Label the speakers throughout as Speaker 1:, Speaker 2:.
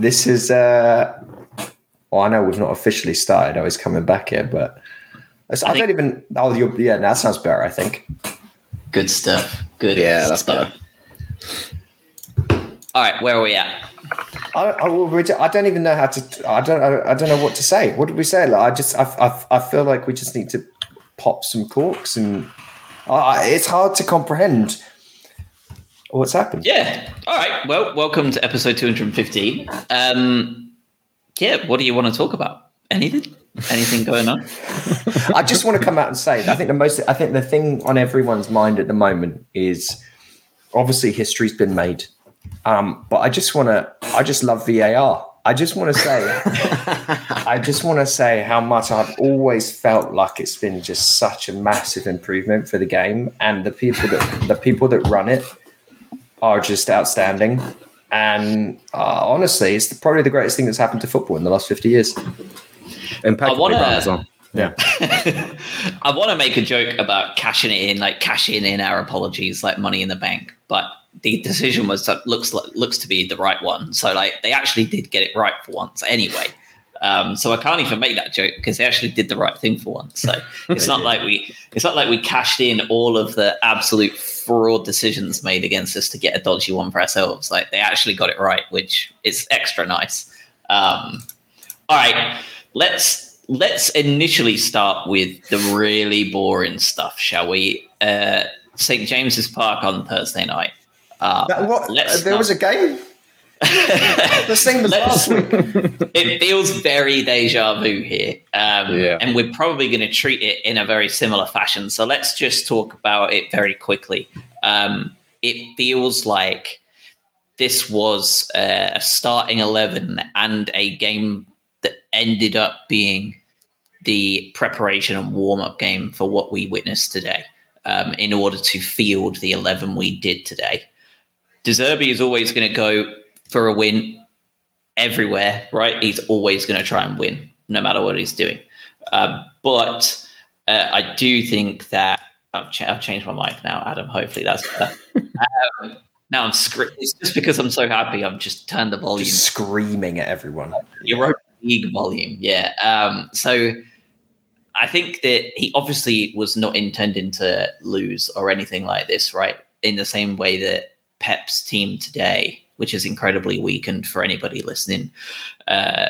Speaker 1: this is. Uh, well, I know we've not officially started. I was coming back here, but I, I don't even. Oh, you're, yeah, that sounds better. I think.
Speaker 2: Good stuff. Good.
Speaker 3: Yeah, that's
Speaker 2: stuff. All right, where are we at?
Speaker 1: I, I, I, don't even know how to. I don't. I, I, don't know what to say. What did we say? Like, I just. I, I, I feel like we just need to pop some corks, and uh, it's hard to comprehend what's happened.
Speaker 2: Yeah. All right. Well, welcome to episode two hundred and fifteen. Um, yeah. What do you want to talk about? Anything? Anything going on?
Speaker 1: I just want to come out and say. I think the most. I think the thing on everyone's mind at the moment is obviously history's been made um, but I just want to, I just love VAR. I just want to say, I just want to say how much I've always felt like it's been just such a massive improvement for the game, and the people that the people that run it are just outstanding. And uh, honestly, it's probably the greatest thing that's happened to football in the last fifty years.
Speaker 3: Impeccably
Speaker 2: wanna,
Speaker 3: as well.
Speaker 1: Yeah.
Speaker 2: I want to make a joke about cashing it in, like cashing in our apologies, like money in the bank, but the decision was looks looks to be the right one. So like they actually did get it right for once anyway. Um, so I can't even make that joke because they actually did the right thing for once. So it's not like we it's not like we cashed in all of the absolute fraud decisions made against us to get a dodgy one for ourselves. Like they actually got it right, which is extra nice. Um, all right, let's let's initially start with the really boring stuff, shall we? Uh, St James's Park on Thursday night.
Speaker 1: Uh, that, what? there not, was a game. The same as last week.
Speaker 2: It feels very deja vu here, um, yeah. and we're probably going to treat it in a very similar fashion. So let's just talk about it very quickly. Um, it feels like this was uh, a starting eleven and a game that ended up being the preparation and warm up game for what we witnessed today. Um, in order to field the 11 we did today. De Zerbi is always going to go for a win everywhere, right? He's always going to try and win, no matter what he's doing. Um, but uh, I do think that I've, ch- I've, changed my mic now, Adam. Hopefully that's better. um, now I'm screaming. It's just because I'm so happy. I've just turned the volume.
Speaker 1: Just screaming at everyone.
Speaker 2: Europa League volume, yeah. Um, so I think that he obviously was not intending to lose or anything like this, right? In the same way that Pep's team today, which is incredibly weakened for anybody listening uh,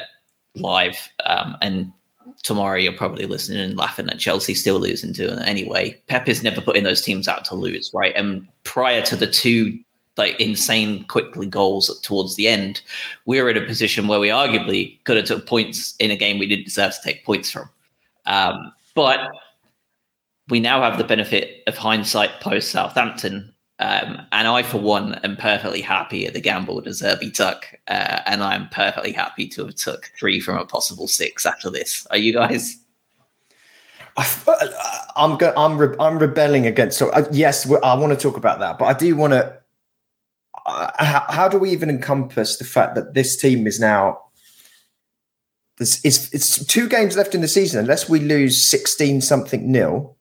Speaker 2: live. Um, and tomorrow you're probably listening and laughing at Chelsea still losing to them anyway. Pep is never putting those teams out to lose, right? And prior to the two like insane quickly goals towards the end, we were in a position where we arguably could have took points in a game we didn't deserve to take points from. Um, but we now have the benefit of hindsight post Southampton um, and I, for one, am perfectly happy at the gamble De Zerbi took, uh, and I'm perfectly happy to have took three from a possible six after this. Are you guys?
Speaker 1: I, am go, I'm re, I'm rebelling against. So uh, yes, I want to talk about that, but I do want to. Uh, how, how, do we even encompass the fact that this team is now? It's it's two games left in the season. Unless we lose sixteen something nil,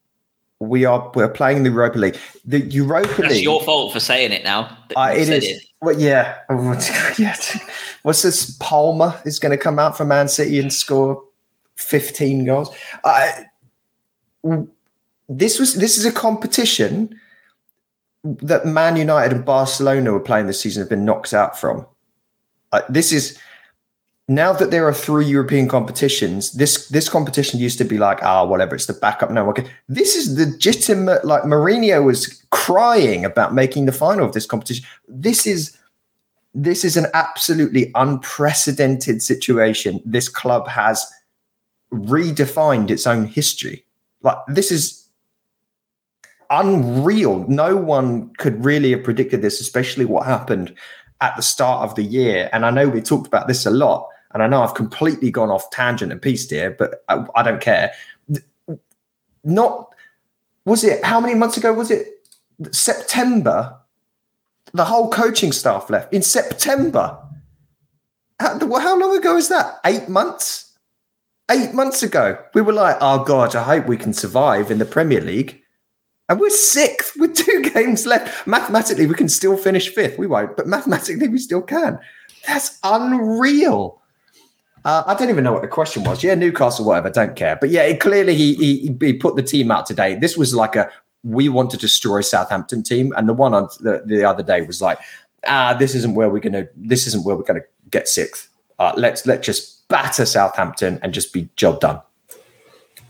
Speaker 1: we are we're playing the Europa League. The Europa
Speaker 2: That's
Speaker 1: League.
Speaker 2: your fault for saying it now.
Speaker 1: Uh, it is. It. Well, yeah, yeah. What's this? Palmer is going to come out for Man City and score fifteen goals. Uh, this was this is a competition that Man United and Barcelona were playing this season have been knocked out from. Uh, this is now that there are three European competitions, this this competition used to be like, ah, whatever, it's the backup. No, okay. This is legitimate. Like Mourinho was crying about making the final of this competition. This is this is an absolutely unprecedented situation. This club has redefined its own history. Like this is unreal. No one could really have predicted this, especially what happened at the start of the year. And I know we talked about this a lot and I know I've completely gone off tangent and pieced here, but I, I don't care. Not was it how many months ago was it September? The whole coaching staff left in September. How, how long ago is that? Eight months? Eight months ago, we were like, oh God, I hope we can survive in the Premier League. And we're sixth with two games left. Mathematically, we can still finish fifth. We won't, but mathematically, we still can. That's unreal. Uh, I don't even know what the question was. Yeah, Newcastle, whatever. Don't care. But yeah, it, clearly he, he he put the team out today. This was like a we want to destroy Southampton team, and the one on the, the other day was like, ah, this isn't where we're gonna. This isn't where we're gonna get sixth. Uh, let's let's just batter Southampton and just be job done.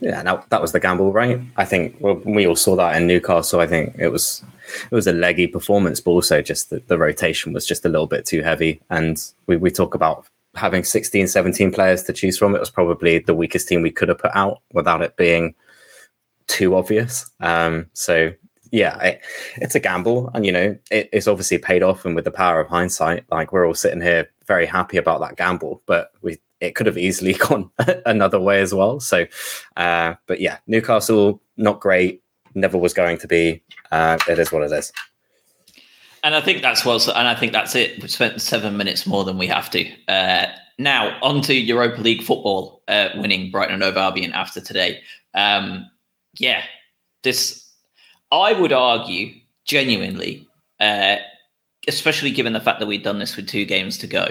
Speaker 3: Yeah, that, that was the gamble, right? I think well, we all saw that in Newcastle. I think it was it was a leggy performance, but also just the, the rotation was just a little bit too heavy. And we, we talk about having 16, 17 players to choose from. It was probably the weakest team we could have put out without it being too obvious. Um, so yeah, it, it's a gamble, and you know it, it's obviously paid off. And with the power of hindsight, like we're all sitting here very happy about that gamble, but we it could have easily gone another way as well. So, uh, but yeah, Newcastle not great, never was going to be. Uh, it is what it is.
Speaker 2: And I think that's what, and I think that's it. We've spent seven minutes more than we have to. Uh, now on to Europa League football, uh, winning Brighton and Hove Albion after today. Um, yeah, this I would argue genuinely, uh, especially given the fact that we'd done this with two games to go,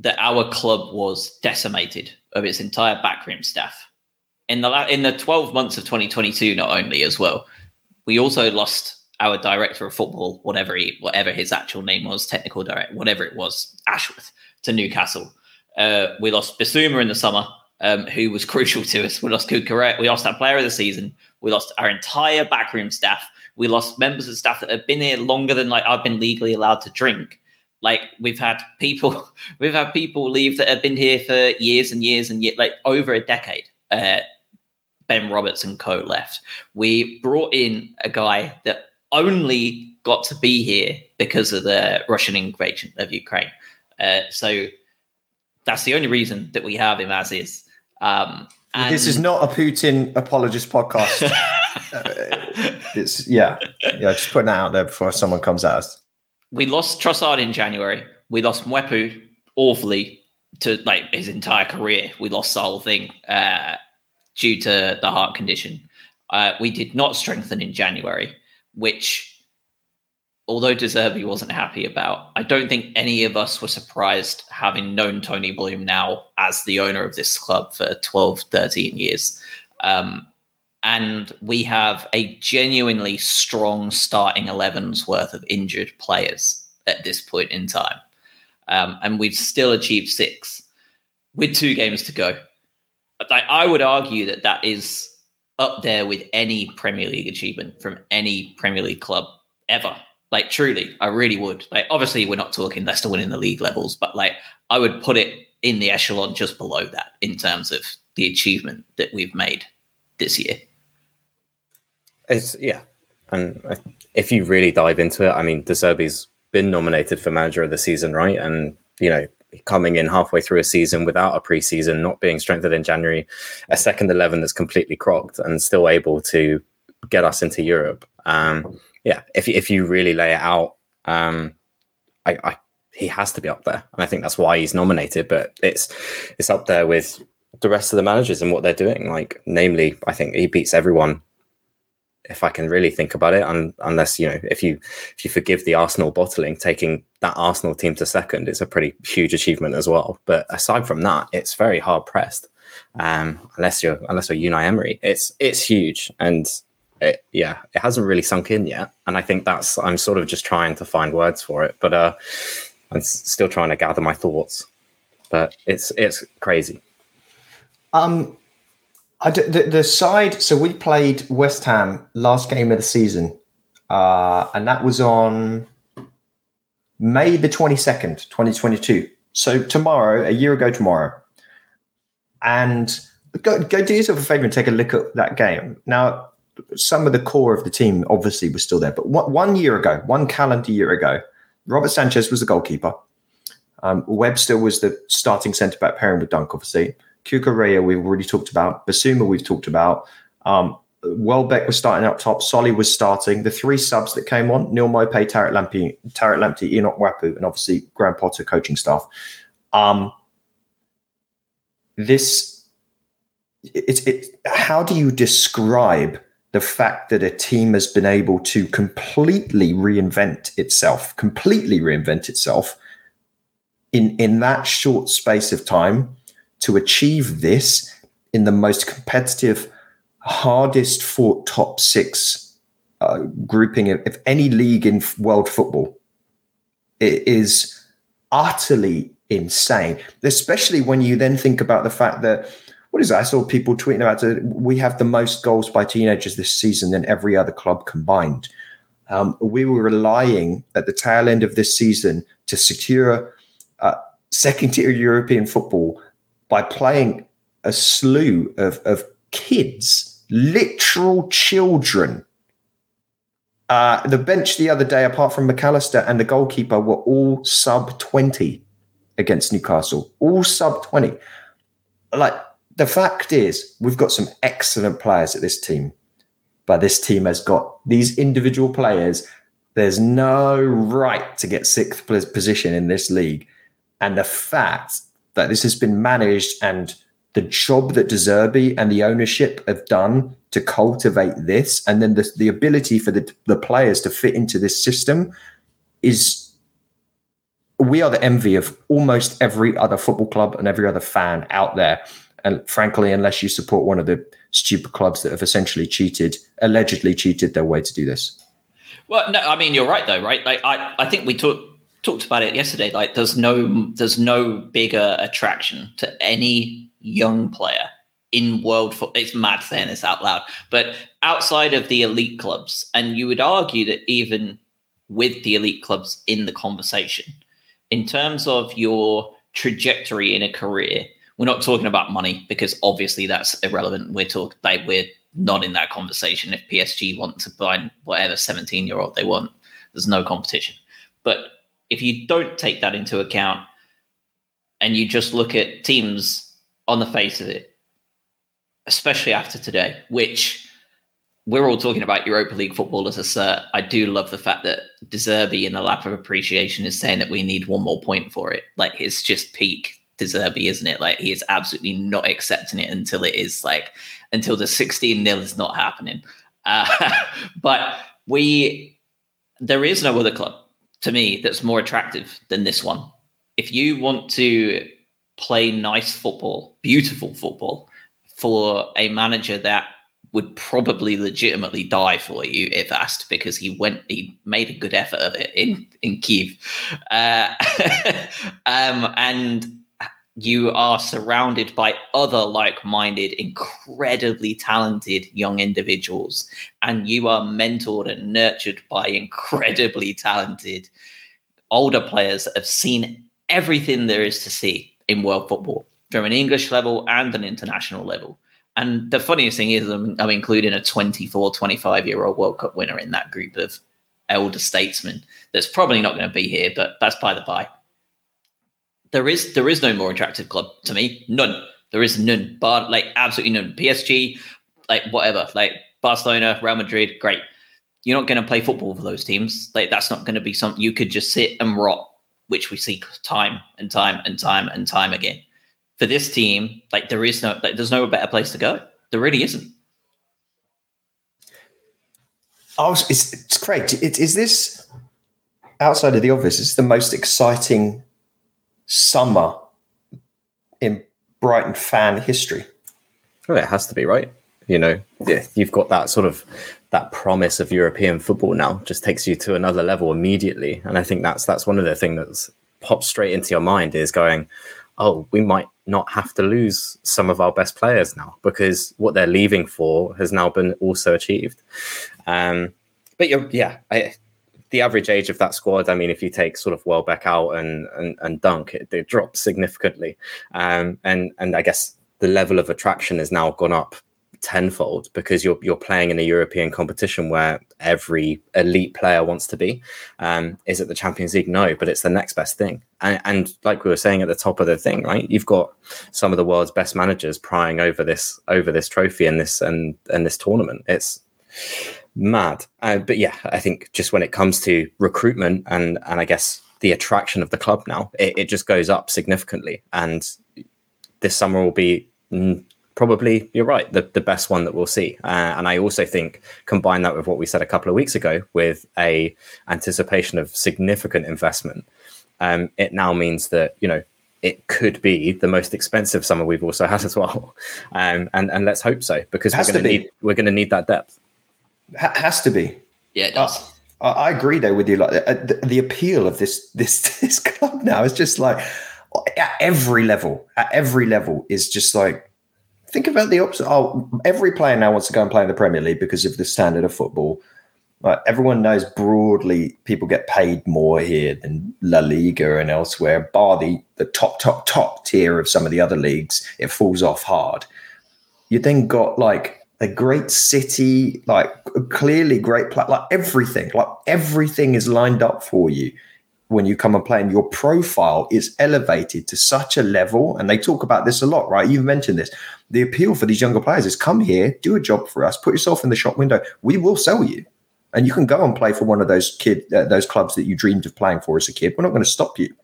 Speaker 2: that our club was decimated of its entire backroom staff in the in the 12 months of 2022 not only as well we also lost our director of football whatever he whatever his actual name was technical director whatever it was ashworth to newcastle. Uh, we lost Bissouma in the summer um, who was crucial to us. We lost Cucurella we lost our player of the season. We lost our entire backroom staff. We lost members of staff that have been here longer than like i've been legally allowed to drink. Like we've had people, we've had people leave that have been here for years and years and yet like over a decade. Uh, ben Roberts and co left. We brought in a guy that only got to be here because of the Russian invasion of Ukraine. Uh, so that's the only reason that we have him as is. Um,
Speaker 1: and... This is not a Putin apologist podcast. uh, it's yeah, yeah. Just putting that out there before someone comes at us
Speaker 2: we lost Trossard in January. We lost Mwepu awfully to like his entire career. We lost the whole thing uh, due to the heart condition. Uh, we did not strengthen in January, which, although De Zerbi wasn't happy about, I don't think any of us were surprised having known Tony Bloom now as the owner of this club for 12, 13 years. Um, and we have a genuinely strong starting 11's worth of injured players at this point in time. Um, and we've still achieved six with two games to go. Like, I would argue that that is up there with any Premier League achievement from any Premier League club ever. Like, truly, I really would. Like, obviously, we're not talking Leicester winning the league levels, but like, I would put it in the echelon just below that in terms of the achievement that we've made this year.
Speaker 3: It's yeah, and if you really dive into it, I mean, De Zerbi's been nominated for manager of the season, right? And you know, coming in halfway through a season without a preseason, not being strengthened in January, a second eleven that's completely crocked, and still able to get us into Europe. Um, yeah, if if you really lay it out, um, I, I he has to be up there, and I think that's why he's nominated. But it's it's up there with the rest of the managers and what they're doing. Like, namely, I think he beats everyone if I can really think about it, un, unless you know, if you if you forgive the Arsenal bottling, taking that Arsenal team to second is a pretty huge achievement as well. But aside from that, it's very hard pressed. Um, unless you're unless you're Unai Emery, it's it's huge, and it, yeah, it hasn't really sunk in yet. And I think that's I'm sort of just trying to find words for it, but uh, I'm still trying to gather my thoughts. But it's it's crazy.
Speaker 1: Um, the, the side. So we played West Ham last game of the season, uh, and that was on May the twenty second, twenty twenty two. So tomorrow, a year ago tomorrow, and go go do yourself a favor and take a look at that game. Now, some of the core of the team obviously was still there, but one, one year ago, one calendar year ago, Robert Sanchez was the goalkeeper. Um, Webster was the starting centre back pairing with Dunk, obviously. Cucurella, we've already talked about. Bissouma, we've talked about. Um, Welbeck was starting up top. Solly was starting. The three subs that came on: Neal Maupay, Tariq Lamptey, Tariq Lamptey, Enock Mwepu, and obviously Graham Potter coaching staff. Um, this, it's it. How do you describe the fact that a team has been able to completely reinvent itself, completely reinvent itself in in that short space of time to achieve this in the most competitive, hardest fought top six uh, grouping of, any league in world football, it is utterly insane. Especially when you then think about the fact that what is that? I saw people tweeting about it. We have the most goals by teenagers this season than every other club combined. Um, we were relying at the tail end of this season to secure uh, second tier European football by playing a slew of, of kids, literal children. Uh, the bench the other day, apart from McAllister and the goalkeeper, were all sub 20 against Newcastle, all sub 20. Like, the fact is, we've got some excellent players at this team, but this team has got these individual players. There's no right to get sixth position in this league. And the fact that this has been managed and the job that De Zerbi and the ownership have done to cultivate this, and then the, the ability for the, the players to fit into this system is we are the envy of almost every other football club and every other fan out there. And frankly, unless you support one of the stupid clubs that have essentially cheated, allegedly cheated their way to do this.
Speaker 2: Well, no, I mean you're right though, right? Like I, I think we talked talked about it yesterday. Like there's no there's no bigger attraction to any young player in world football. It's mad saying this out loud, but outside of the elite clubs, and you would argue that even with the elite clubs in the conversation, in terms of your trajectory in a career, we're not talking about money because obviously that's irrelevant. We're talking like we're not in that conversation. If PSG want to buy whatever 17 year old they want, there's no competition. But if you don't take that into account and you just look at teams on the face of it, especially after today, which we're all talking about Europa League football as a cert. I do love the fact that De Zerbi in the lap of appreciation is saying that we need one more point for it. Like it's just peak De Zerbi, isn't it? Like he is absolutely not accepting it until it is like until the 16 nil is not happening. Uh, but we there is no other club to me that's more attractive than this one. If you want to play nice football, beautiful football for a manager that would probably legitimately die for you if asked because he went he made a good effort of it in in Kiev uh, um, and you are surrounded by other like-minded incredibly talented young individuals and you are mentored and nurtured by incredibly talented older players have seen everything there is to see in world football from an english level and an international level and the funniest thing is, I'm, I'm including a 24, 25 year old World Cup winner in that group of elder statesmen that's probably not going to be here, but that's by the by. There is there is no more attractive club to me. None. There is none. Bar like absolutely none. PSG, like whatever, like Barcelona, Real Madrid, great. You're not going to play football for those teams. Like that's not going to be something you could just sit and rot, which we see time and time and time and time again for this team, like there is no, like, there's no better place to go. There really isn't.
Speaker 1: Oh, it's, it's great. It, is this outside of the obvious? Is the most exciting summer in Brighton fan history?
Speaker 3: Well, it has to be, right? You know, yeah, you've got that sort of that promise of European football now. Just takes you to another level immediately, and I think that's that's one of the things that's pops straight into your mind is going, oh, we might not have to lose some of our best players now because what they're leaving for has now been also achieved. Um, but yeah, I, the average age of that squad, I mean, if you take sort of Welbeck out and and, and Dunk, it, it drops significantly. Um, and and I guess the level of attraction has now gone up tenfold because you're you're playing in a European competition where every elite player wants to be. Um, is it the Champions League? No, but it's the next best thing. And, and, like we were saying at the top of the thing, right? You've got some of the world's best managers prying over this over this trophy and this and and this tournament. It's mad. Uh, but yeah, I think just when it comes to recruitment and and I guess the attraction of the club now, it, it just goes up significantly. And this summer will be probably you're right the, the best one that we'll see uh, and i also think combine that with what we said a couple of weeks ago with a anticipation of significant investment um, it now means that you know it could be the most expensive summer we've also had as well. Um, and and let's hope so because we're going to need we're going to need that depth.
Speaker 1: H- has to be.
Speaker 2: Yeah, it does.
Speaker 1: Uh, I agree though with you. Like uh, the, the, appeal of this this this club now is just like at every level. At every level is just like think about the opposite. Oh, every player now wants to go and play in the Premier League because of the standard of football. Like everyone knows broadly, people get paid more here than La Liga and elsewhere. Bar the, the top, top, top tier of some of the other leagues, it falls off hard. You then got like a great city, like clearly great, pla- like everything, like everything is lined up for you when you come and play, and your profile is elevated to such a level. And they talk about this a lot, right? You've mentioned this. The appeal for these younger players is come here, do a job for us, put yourself in the shop window. We will sell you and you can go and play for one of those kid uh, those clubs that you dreamed of playing for as a kid. We're not going to stop you,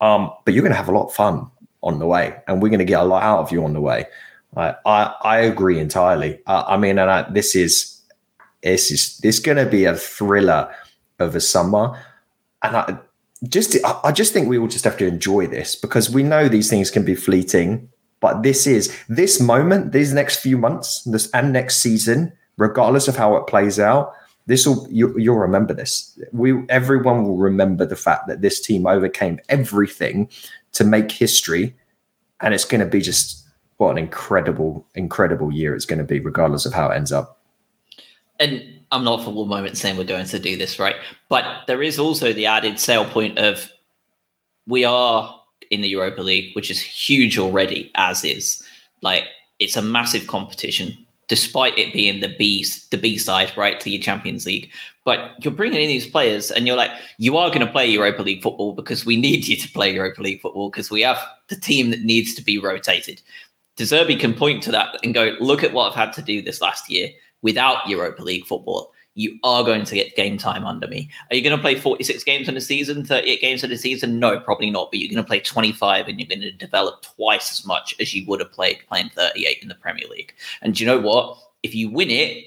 Speaker 1: um, but you're going to have a lot of fun on the way, and we're going to get a lot out of you on the way. I I, I agree entirely. Uh, I mean, and I, this is this is this going to be a thriller of a summer, and I just I just think we all just have to enjoy this because we know these things can be fleeting. But this is this moment, these next few months, this and next season, regardless of how it plays out, this will you, you'll remember this. We everyone will remember the fact that this team overcame everything to make history, and it's going to be just what an incredible, incredible year it's going to be, regardless of how it ends up.
Speaker 2: And I'm not for one moment saying we're going to do this right, but there is also the added sale point of we are in the Europa League, which is huge already as is. Like it's a massive competition despite it being the B the B side, right, to your Champions League. But you're bringing in these players, and you're like, you are going to play Europa League football because we need you to play Europa League football because we have the team that needs to be rotated. De Zerbi can point to that and go, look at what I've had to do this last year without Europa League football you are going to get game time under me. Are you going to play 46 games in a season, 38 games in a season? No, probably not. But you're going to play 25 and you're going to develop twice as much as you would have played playing 38 in the Premier League. And you know what? If you win it,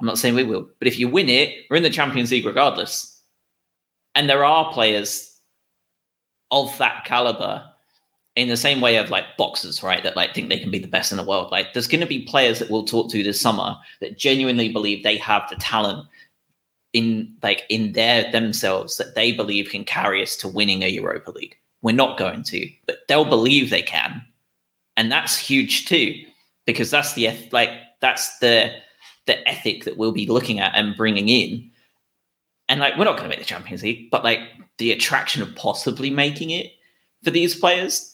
Speaker 2: I'm not saying we will, but if you win it, we're in the Champions League regardless. And there are players of that caliber in the same way of like boxers, right? That like think they can be the best in the world. Like there's going to be players that we'll talk to this summer that genuinely believe they have the talent in like in their themselves that they believe can carry us to winning a Europa League. We're not going to, but they'll believe they can, and that's huge too, because that's the like that's the the ethic that we'll be looking at and bringing in. And like we're not going to make the Champions League, but like the attraction of possibly making it for these players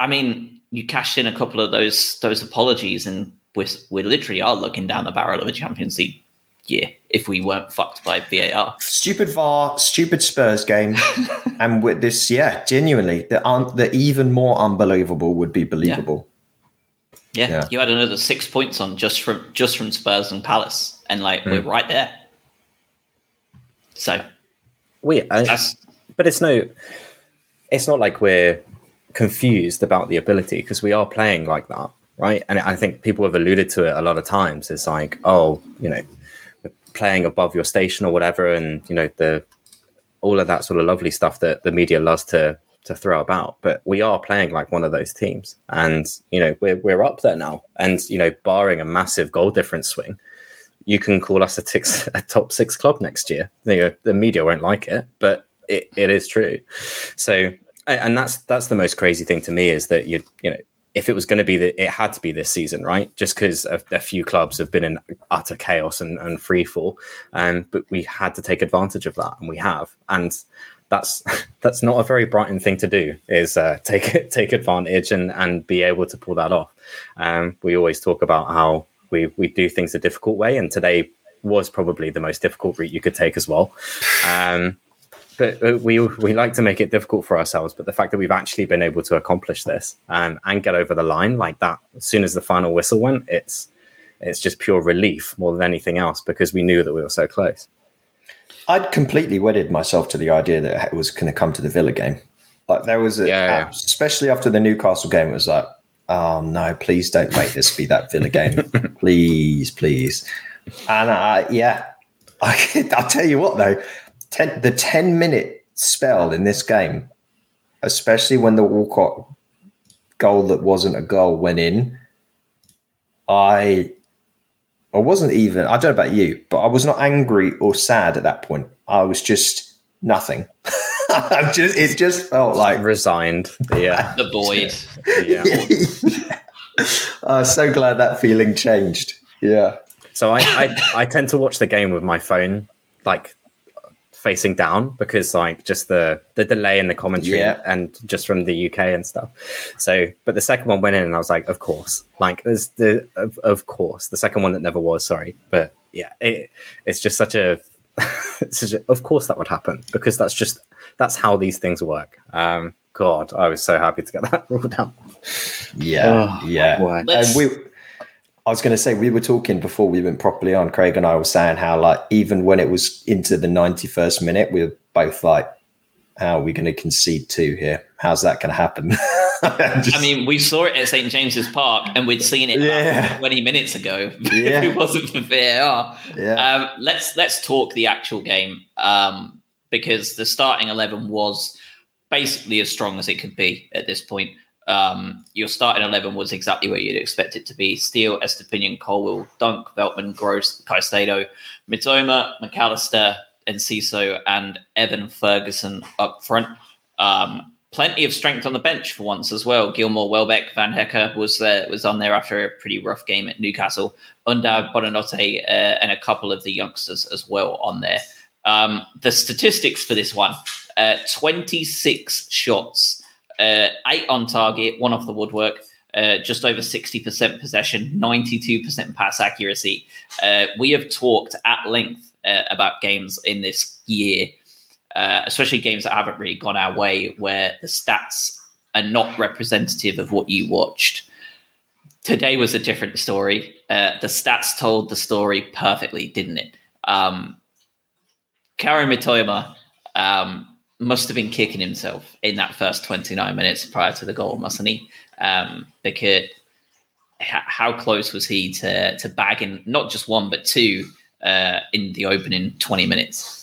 Speaker 2: I mean, you cashed in a couple of those those apologies, and we're we literally are looking down the barrel of a Champions League year if we weren't fucked by VAR.
Speaker 1: Stupid VAR, stupid Spurs game, and with this, yeah, genuinely, the un- the even more unbelievable would be believable.
Speaker 2: Yeah. yeah. yeah. you had another six points on just from just from Spurs and Palace, and like mm. we're hmm. right there. So,
Speaker 3: we, I, but it's no, it's not like we're confused about the ability because we are playing like that, right? And I think people have alluded to it a lot of times. It's like, oh, you know, playing above your station or whatever, and you know the all of that sort of lovely stuff that the media loves to to throw about. But we are playing like one of those teams, and you know we're we're up there now. And you know, barring a massive goal difference swing, you can call us a, tix, a top six club next year. You know, the media won't like it, but it, it is true. So and that's that's the most crazy thing to me is that you you know if it was going to be that it had to be this season right? Just because a, a, few clubs have been in utter chaos and, and free fall um, but we had to take advantage of that and we have. And that's that's not a very brighton thing to do is uh, take take advantage and and be able to pull that off. Um, we always talk about how we we do things a difficult way and today was probably the most difficult route you could take as well. Um, but uh, we we like to make it difficult for ourselves. But the fact that we've actually been able to accomplish this um, and get over the line like that, as soon as the final whistle went, it's it's just pure relief more than anything else because we knew that we were so close.
Speaker 1: I'd completely wedded myself to the idea that it was going to come to the Villa game. Like there was, a, yeah, yeah. especially after the Newcastle game, it was like, oh no, please don't make this be that Villa game, please, please. And uh, yeah, I, I'll tell you what though, ten, the 10 minute spell in this game, especially when the Walcott goal that wasn't a goal went in, I I wasn't even I don't know about you, but I was not angry or sad at that point. I was just nothing. I just it just felt like
Speaker 3: resigned. Yeah.
Speaker 2: The void.
Speaker 3: yeah.
Speaker 1: I'm so glad that feeling changed. Yeah.
Speaker 3: So I, I I tend to watch the game with my phone like facing down because like just the the delay in the commentary
Speaker 1: Yeah.
Speaker 3: and just from the UK and stuff. So, but the second one went in and I was like, of course, like there's the of, of course the second one that never was. Sorry, but yeah, it, it's just such a, it's such a of course that would happen because that's just that's how these things work. Um, God, I was so happy to get that ruled out.
Speaker 1: Yeah.
Speaker 3: Oh,
Speaker 1: yeah. And we I was going to say we were talking before we went properly on. Craig and I were saying how like even when it was into the ninety first minute, we were both like, "How are we going to concede two here? How's that going to happen?" Just-
Speaker 2: I mean, we saw it at St James's Park, and we'd seen it
Speaker 1: Yeah.
Speaker 2: 20 minutes ago.
Speaker 1: Yeah.
Speaker 2: it wasn't for VAR.
Speaker 1: yeah,
Speaker 2: Um, let's let's talk the actual game um, because the starting eleven was basically as strong as it could be at this point. Um, your starting eleven was exactly where you'd expect it to be: Steele, Estupinan, Colwill, Dunk, Veltman, Gross, Caicedo, Mitoma, McAllister, Enciso, and Evan Ferguson up front. Um, plenty of strength on the bench for once as well. Gilmour, Welbeck, Van Hecke was uh, was on there after a pretty rough game at Newcastle. Undav, Buonanotte, uh, and a couple of the youngsters as well on there. Um, the statistics for this one: uh, twenty six shots, uh, eight on target, one off the woodwork. Uh, just over 60% possession, 92% pass accuracy. Uh, we have talked at length uh, about games in this year uh, especially games that haven't really gone our way, where the stats are not representative of what you watched. Today was a different story. Uh, the stats told the story perfectly, didn't it? Um, Kaoru Mitoma um, must have been kicking himself in that first 29 minutes prior to the goal, mustn't he? Um, because how close was he to, to bagging not just one, but two uh, in the opening 20 minutes?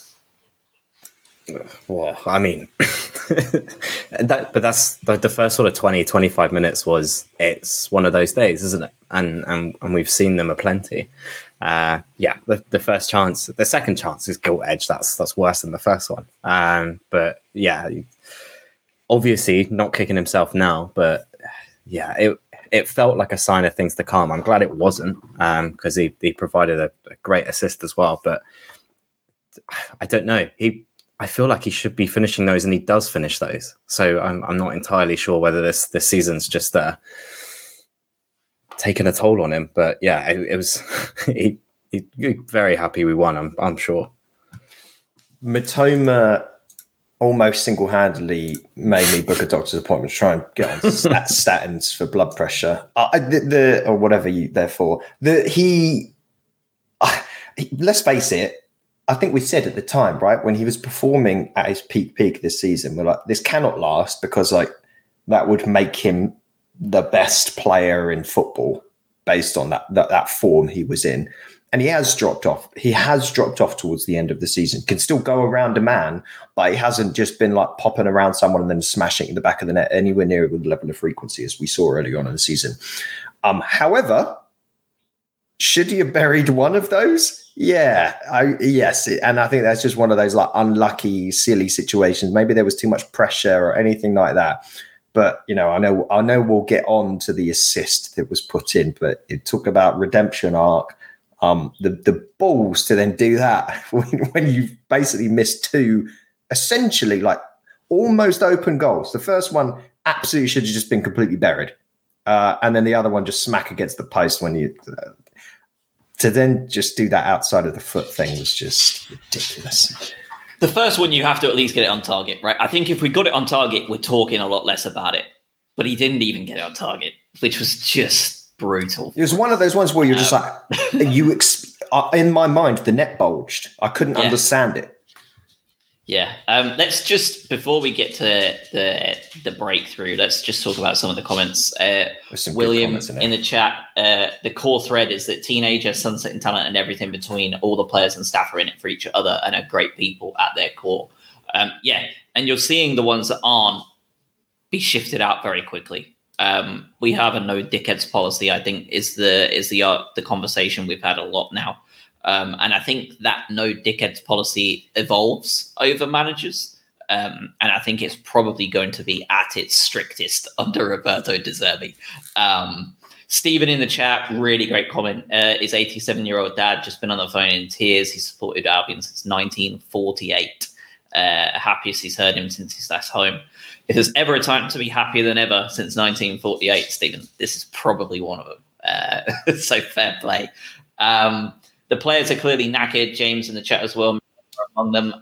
Speaker 3: Well, I mean, that, but that's the, the first sort of 20, 25 minutes was it's one of those days, isn't it? And and, and we've seen them aplenty. Uh, yeah, the, the first chance, the second chance is gilt edge. That's that's worse than the first one. Um, but yeah, obviously not kicking himself now, but yeah, it it felt like a sign of things to come. I'm glad it wasn't because he he provided a, a great assist as well, but. I don't know. He I feel like he should be finishing those, and he does finish those. So I'm I'm not entirely sure whether this this season's just uh, taken a toll on him. But yeah, it, it was he, he he very happy we won. I'm I'm sure.
Speaker 1: Mitoma almost single handedly made me book a doctor's appointment to try and get on stat- statins for blood pressure. Uh, the, the or whatever you therefore the he. Uh, let's face it. I think we said at the time, right, when he was performing at his peak peak this season, we're like, this cannot last because like that would make him the best player in football based on that that, that form he was in. And he has dropped off. He has dropped off towards the end of the season. Can still go around a man, but he hasn't just been like popping around someone and then smashing in the back of the net anywhere near the level of frequency as we saw early on in the season. Um, however, should he have buried one of those? Yeah, I, yes, and I think that's just one of those like unlucky, silly situations. Maybe there was too much pressure or anything like that. But you know, I know, I know we'll get on to the assist that was put in, but it took about redemption arc. Um, the the balls to then do that when, when you basically missed two, essentially like almost open goals. The first one absolutely should have just been completely buried, uh, and then the other one just smack against the post when you. Uh, to then just do that outside of the foot thing was just ridiculous.
Speaker 2: The first one, you have to at least get it on target, right? I think if we got it on target, we're talking a lot less about it. But he didn't even get it on target, which was just brutal.
Speaker 1: It was one of those ones where you're just like, you. Ex- uh, in my mind, the net bulged. I couldn't
Speaker 2: Yeah.
Speaker 1: understand it.
Speaker 2: Yeah. Um, let's just before we get to the the breakthrough, let's just talk about some of the comments. Uh,
Speaker 1: There's some good
Speaker 2: William
Speaker 1: comments in
Speaker 2: in the chat, uh, the core thread is that teenager, sunset and talent, and everything between. All the players and staff are in it for each other and are great people at their core. Um, yeah, and you're seeing the ones that aren't be shifted out very quickly. Um, we have a no dickheads policy. I think is the is the uh, the conversation we've had a lot now, um, and I think that no dickheads policy evolves over managers. Um, and I think it's probably going to be at its strictest under Roberto De Zerbi. Um, Stephen in the chat, really great comment. Uh, his 87 year old dad just been on the phone in tears. He's supported Albion since 1948. Uh, happiest he's heard him since he's last home. If there's ever a time to be happier than ever since 1948, Stephen, this is probably one of them. Uh, so fair play. Um, the players are clearly knackered. James in the chat as well among them.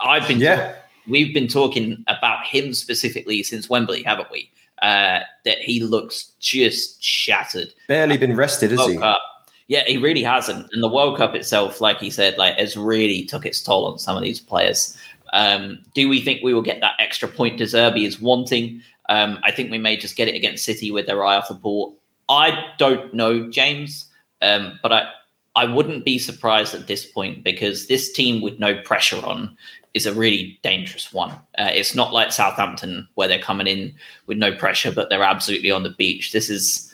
Speaker 2: I've been
Speaker 1: Yeah.
Speaker 2: we've been talking about him specifically since Wembley, haven't we? Uh, that he looks just shattered.
Speaker 1: Barely been rested,
Speaker 2: is
Speaker 1: he?
Speaker 2: Cup. Yeah, he really hasn't. And the World Cup itself, like he said, like has really took its toll on some of these players. Um, do we think we will get that extra point De Zerbi is wanting? Um, I think we may just get it against City with their eye off the ball. I don't know, James, um, but I I wouldn't be surprised at this point because this team with no pressure on is a really dangerous one. Uh, it's not like Southampton where they're coming in with no pressure, but they're absolutely on the beach. This is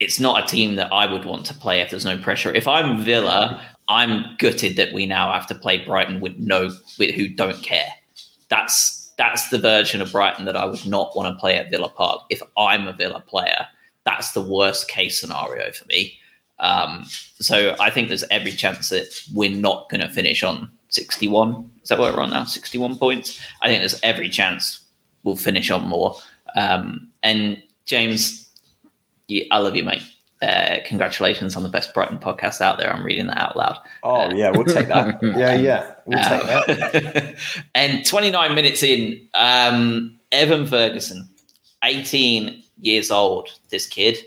Speaker 2: it's not a team that I would want to play if there's no pressure. If I'm Villa, I'm gutted that we now have to play Brighton with no with who don't care. That's that's the version of Brighton that I would not want to play at Villa Park. If I'm a Villa player, that's the worst case scenario for me. Um, so I think there's every chance that we're not going to finish on 61. Is that what we're on now? 61 points. I think there's every chance we'll finish on more. Um, and James, you, I love you, mate. Uh, congratulations on the best Brighton podcast out there. I'm reading that out loud.
Speaker 1: Oh yeah, we'll take that. yeah, yeah, we'll take that.
Speaker 2: Um, and 29 minutes in, um, Evan Ferguson, 18 years old, this kid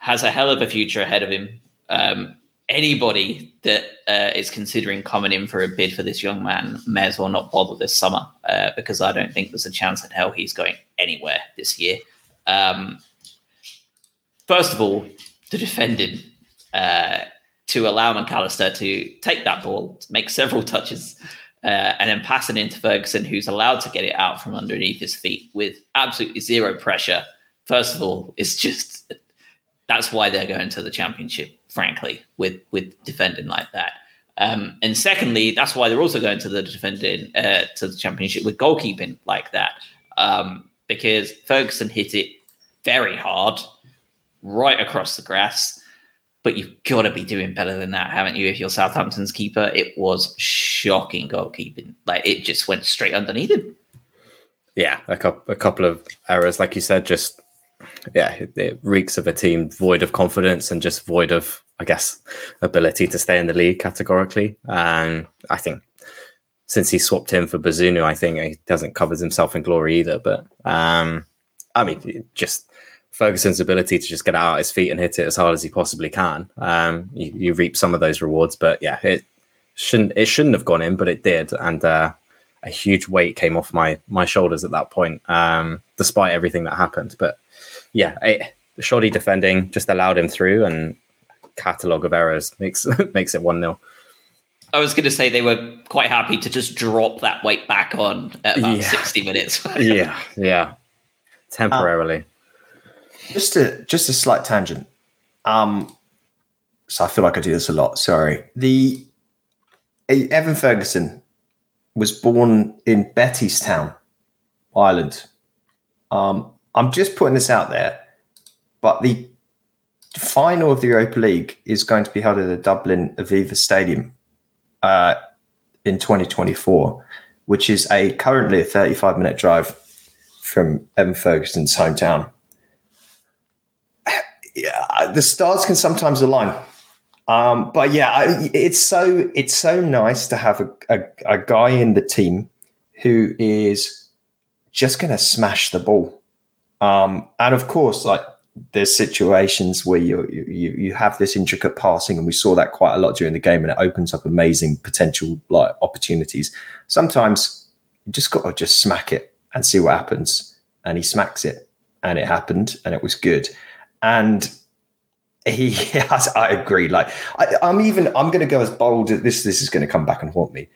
Speaker 2: has a hell of a future ahead of him. Um, anybody that uh, is considering coming in for a bid for this young man may as well not bother this summer uh, because I don't think there's a chance in hell he's going anywhere this year. Um, first of all, the defending uh, to allow McAllister to take that ball, make several touches, uh, and then pass it into Ferguson, who's allowed to get it out from underneath his feet with absolutely zero pressure. First of all, it's just that's why they're going to the championship, frankly, with with defending like that. Um, and secondly, that's why they're also going to the defending uh, to the championship with goalkeeping like that, um, because Ferguson hit it very hard, right across the grass. But you've got to be doing better than that, haven't you? If you're Southampton's keeper, it was shocking goalkeeping. Like it just went straight underneath him.
Speaker 3: Yeah, a couple, a couple of errors, like you said, just yeah, it, it reeks of a team void of confidence and just void of, I guess, ability to stay in the league categorically. And I think since he swapped him for Bazunu, I think he doesn't cover himself in glory either. But um, I mean, just Ferguson's ability to just get out his feet and hit it as hard as he possibly can. Um, you, you reap some of those rewards, but yeah, it shouldn't it shouldn't have gone in, but it did, and uh, a huge weight came off my my shoulders at that point, um, despite everything that happened. But yeah, it, the shoddy defending just allowed him through, and catalogue of errors makes makes it one 0
Speaker 2: I was going to say they were quite happy to just drop that weight back on at about
Speaker 3: Yeah.
Speaker 2: 60 minutes.
Speaker 3: Yeah, yeah, temporarily.
Speaker 1: just a just a slight tangent. Um, so I feel like I do this a lot. Sorry. The eh, Evan Ferguson was born in Bettystown, Ireland. Um, I'm just putting this out there, but the final of the Europa League is going to be held at the Dublin Aviva Stadium uh, in 2024, which is a currently a 35 minute drive from Evan Ferguson's hometown yeah, the stars can sometimes align. Um, but yeah, I, it's so it's so nice to have a, a, a guy in the team who is just going to smash the ball. Um, and of course, like there's situations where you, you you have this intricate passing, and we saw that quite a lot during the game, and it opens up amazing potential like opportunities. Sometimes you just got to just smack it and see what happens. And he smacks it, and it happened, and it was good and he has i agree like I, i'm even i'm going to go as bold as this this is going to come back and haunt me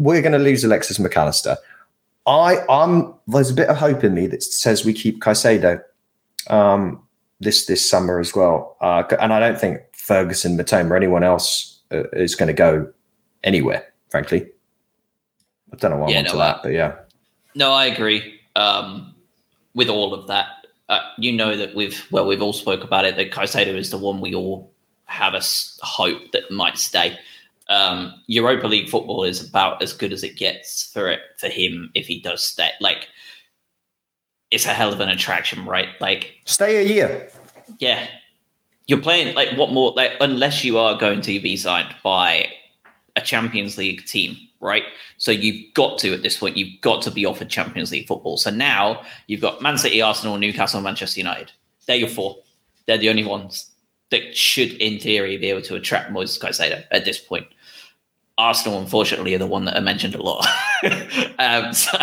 Speaker 1: we're going to lose Alexis McAllister. I I'm there's a bit of hope in me that says we keep Caicedo um, this this summer as well, uh, and I don't think Ferguson, Mitoma, or anyone else uh, is going to go anywhere. Frankly, I don't know why
Speaker 2: Yeah,
Speaker 1: I'm
Speaker 2: no,
Speaker 1: that,
Speaker 2: I-
Speaker 1: but yeah,
Speaker 2: No, I agree um, with all of that. Uh, you know that we've well, we've all spoke about it. That Caicedo is the one we all have a hope that might stay. Um, Europa League football is about as good as it gets for it for him if he does stay. Like, it's a hell of an attraction, right? Like,
Speaker 1: stay a year.
Speaker 2: yeah, you're playing like what more? Like, unless you are going to be signed by a Champions League team, right? So you've got to at this point, you've got to be offered Champions League football. So now you've got Man City, Arsenal, Newcastle, Manchester United. They're your four. They're the only ones that should, in theory, be able to attract Moises Caicedo at this point. Arsenal, unfortunately, are the one that I mentioned a lot. um, so,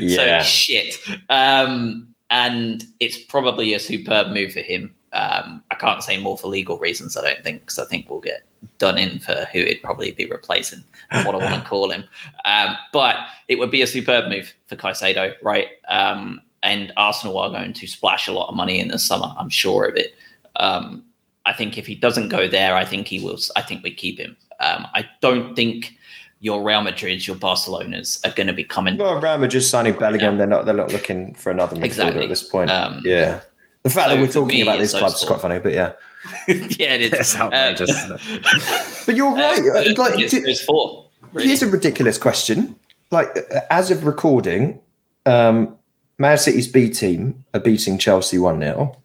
Speaker 1: Yeah.
Speaker 2: so shit. Um, and it's probably a superb move for him. Um, I can't say more for legal reasons, I don't think, because I think we'll get done in for who it'd probably be replacing and what I want to call him. Um, but it would be a superb move for Caicedo, right? Um, and Arsenal are going to splash a lot of money in the summer. I'm sure of it. Um, I think if he doesn't go there, I think he will. I think we keep him. Um, I don't think your Real Madrids, your Barcelonas are going to be coming.
Speaker 1: Well, Real Madrid signing Bellingham. They're not. They're not looking for another midfielder
Speaker 2: Exactly.
Speaker 1: at this point.
Speaker 2: Um,
Speaker 1: yeah. The fact
Speaker 2: so
Speaker 1: that we're talking
Speaker 2: me,
Speaker 1: about
Speaker 2: it's
Speaker 1: this club
Speaker 2: those
Speaker 1: is quite funny, but yeah.
Speaker 2: yeah, it is.
Speaker 3: It's outrageous.
Speaker 2: Uh,
Speaker 1: But you're right.
Speaker 2: uh,
Speaker 1: like,
Speaker 2: it's, it's four. really.
Speaker 1: Here's a ridiculous question. Like, uh, as of recording, um, Man City's B team are beating Chelsea 1 0.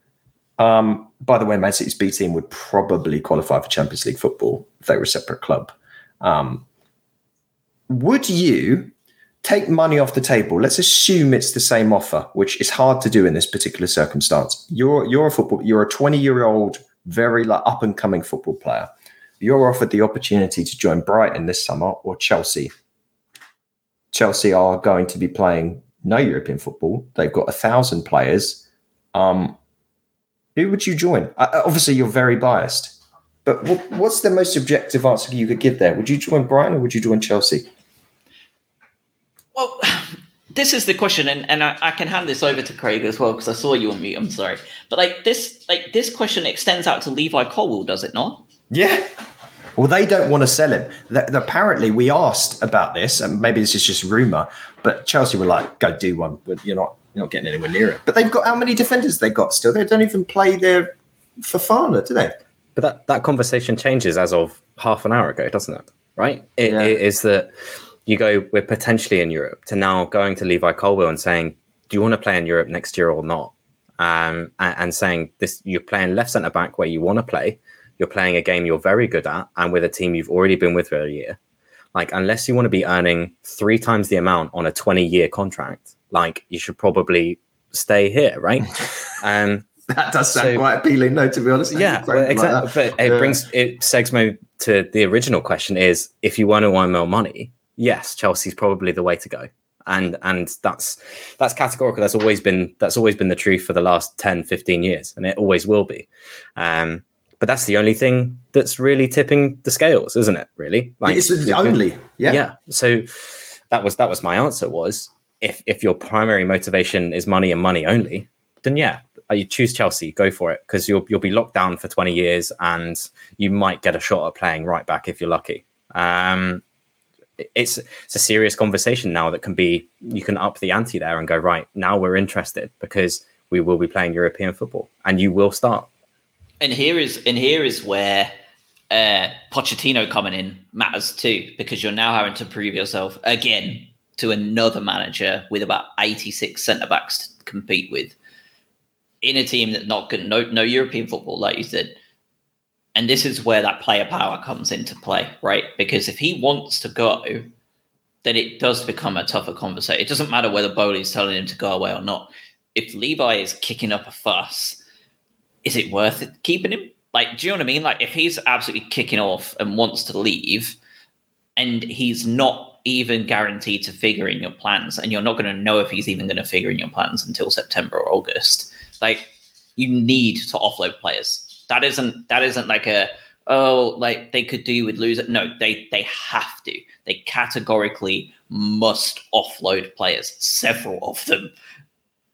Speaker 1: Um, by the way, Man City's B team would probably qualify for Champions League football if they were a separate club. Um, would you take money off the table? Let's assume it's the same offer, which is hard to do in this particular circumstance. You're you're a football, you're a 20 year old, very like up and coming football player. You're offered the opportunity to join Brighton this summer or Chelsea. Chelsea are going to be playing no European football. They've got a thousand players. Um, who would you join? Uh, obviously, you're very biased, but what, what's the most objective answer you could give there? Would you join Brighton or would you join Chelsea?
Speaker 2: Well, this is the question, and, and I, I can hand this over to Craig as well because I saw you on mute. I'm sorry, but like this, like this question extends out to Levi Colwill, does it not?
Speaker 1: Yeah. Well, they don't want to sell him. Th- apparently, we asked about this, and maybe this is just rumor, but Chelsea were like, "Go do one," but you're not, you're not getting anywhere near it. But they've got how many defenders they got still? They don't even play their Fofana, do they?
Speaker 3: But that, that conversation changes as of half an hour ago, doesn't it? Right? It,
Speaker 1: Yeah.
Speaker 3: it is that you go, we're potentially in Europe, to now going to Levi Colwill and saying, do you want to play in Europe next year or not? Um, and, and saying this, you're playing left centre back where you want to play. You're playing a game you're very good at, and with a team you've already been with for a year. Like, unless you want to be earning three times the amount on a 20 year contract, like, you should probably stay here, right? um,
Speaker 1: That does sound
Speaker 3: So-
Speaker 1: quite appealing, no, to be honest.
Speaker 3: yeah, well, exactly.
Speaker 1: that.
Speaker 3: but it
Speaker 1: Yeah.
Speaker 3: brings it segs me to the original question: is if you want to earn more money, yes, Chelsea's probably the way to go, and and that's that's categorical. That's always been that's always been the truth for the last 10, 15 years, and it always will be. Um, but that's the only thing that's really tipping the scales, isn't it? Really, like,
Speaker 1: it's the only. Yeah.
Speaker 3: yeah. So that was that was my answer. Was if if your primary motivation is money and money only, then yeah, uh, you choose Chelsea, go for it because you'll you'll be locked down for twenty years and you might get a shot at playing right back if you're lucky. Um, it's it's a serious conversation now that can be you can up the ante there and go right now we're interested because we will be playing European football and you will start.
Speaker 2: And here is and here is where uh, Pochettino coming in matters too, because you're now having to prove yourself again to another manager with about 86 centre backs to compete with in a team that's not good, no no European football, like you said. And this is where that player power comes into play, right? Because if he wants to go, then it does become a tougher conversation. It doesn't matter whether Boehly's telling him to go away or not. If Levi is kicking up a fuss, is it worth it keeping him? Like, do you know what I mean? Like, if he's absolutely kicking off and wants to leave, and he's not even guaranteed to figure in your plans, and you're not going to know if he's even going to figure in your plans until September or August, like, you need to offload players. That isn't that isn't like a oh, like they could do with loser. No, they they have to. They categorically must offload players. Several of them.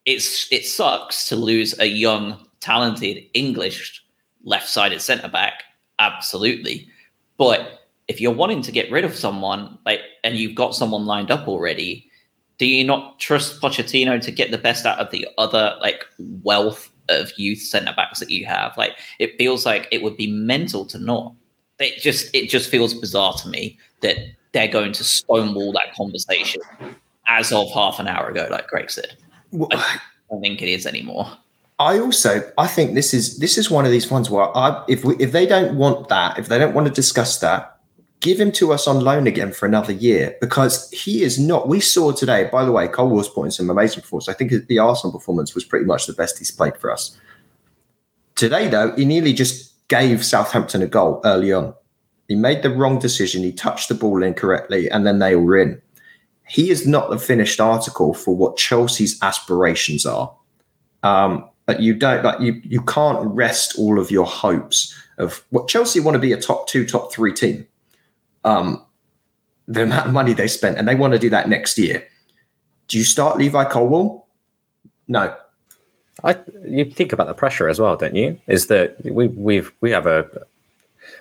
Speaker 2: It's it sucks to lose a young, talented English left-sided centre back. Absolutely, but if you're wanting to get rid of someone, like, and you've got someone lined up already, do you not trust Pochettino to get the best out of the other like wealth of youth centre backs that you have? Like, it feels like it would be mental to not. It just it just feels bizarre to me that they're going to stonewall that conversation as of half an hour ago, like Greg said. Well, I don't think it is anymore.
Speaker 1: I also I think this is this is one of these ones where I if we if they don't want that, if they don't want to discuss that, give him to us on loan again for another year because he is not. We saw today, by the way, Cole was putting some amazing performance. I think the Arsenal performance was pretty much the best he's played for us. Today, though, he nearly just gave Southampton a goal early on. He made the wrong decision. He touched the ball incorrectly, and then they were in. He is not the finished article for what Chelsea's aspirations are. Um, but you don't like you. You can't rest all of your hopes of what Chelsea want to be a top two, top three team um, the amount of money they spent, and they want to do that next year. Do you start Levi Colwell? No.
Speaker 3: I you think about the pressure as well, don't you? Is that we we've we have a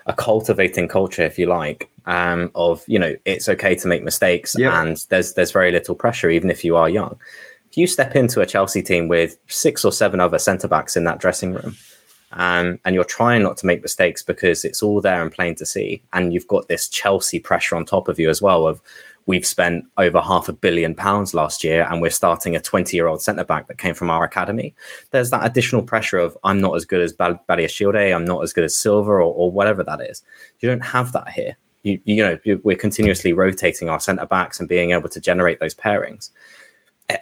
Speaker 3: a cultivating culture, if you like, um, of you know it's okay to make mistakes, yep. and there's there's very little pressure, even if you are young. If you step into a Chelsea team with six or seven other centre backs in that dressing room, um, and you're trying not to make mistakes because it's all there and plain to see. And you've got this Chelsea pressure on top of you as well. Of we've spent over half a billion pounds last year, and we're starting a 20 year old centre back that came from our academy. There's that additional pressure of I'm not as good as Badiashile, I'm not as good as Silva, or, or whatever that is. You don't have that here. You, you know, we're continuously rotating our centre backs and being able to generate those pairings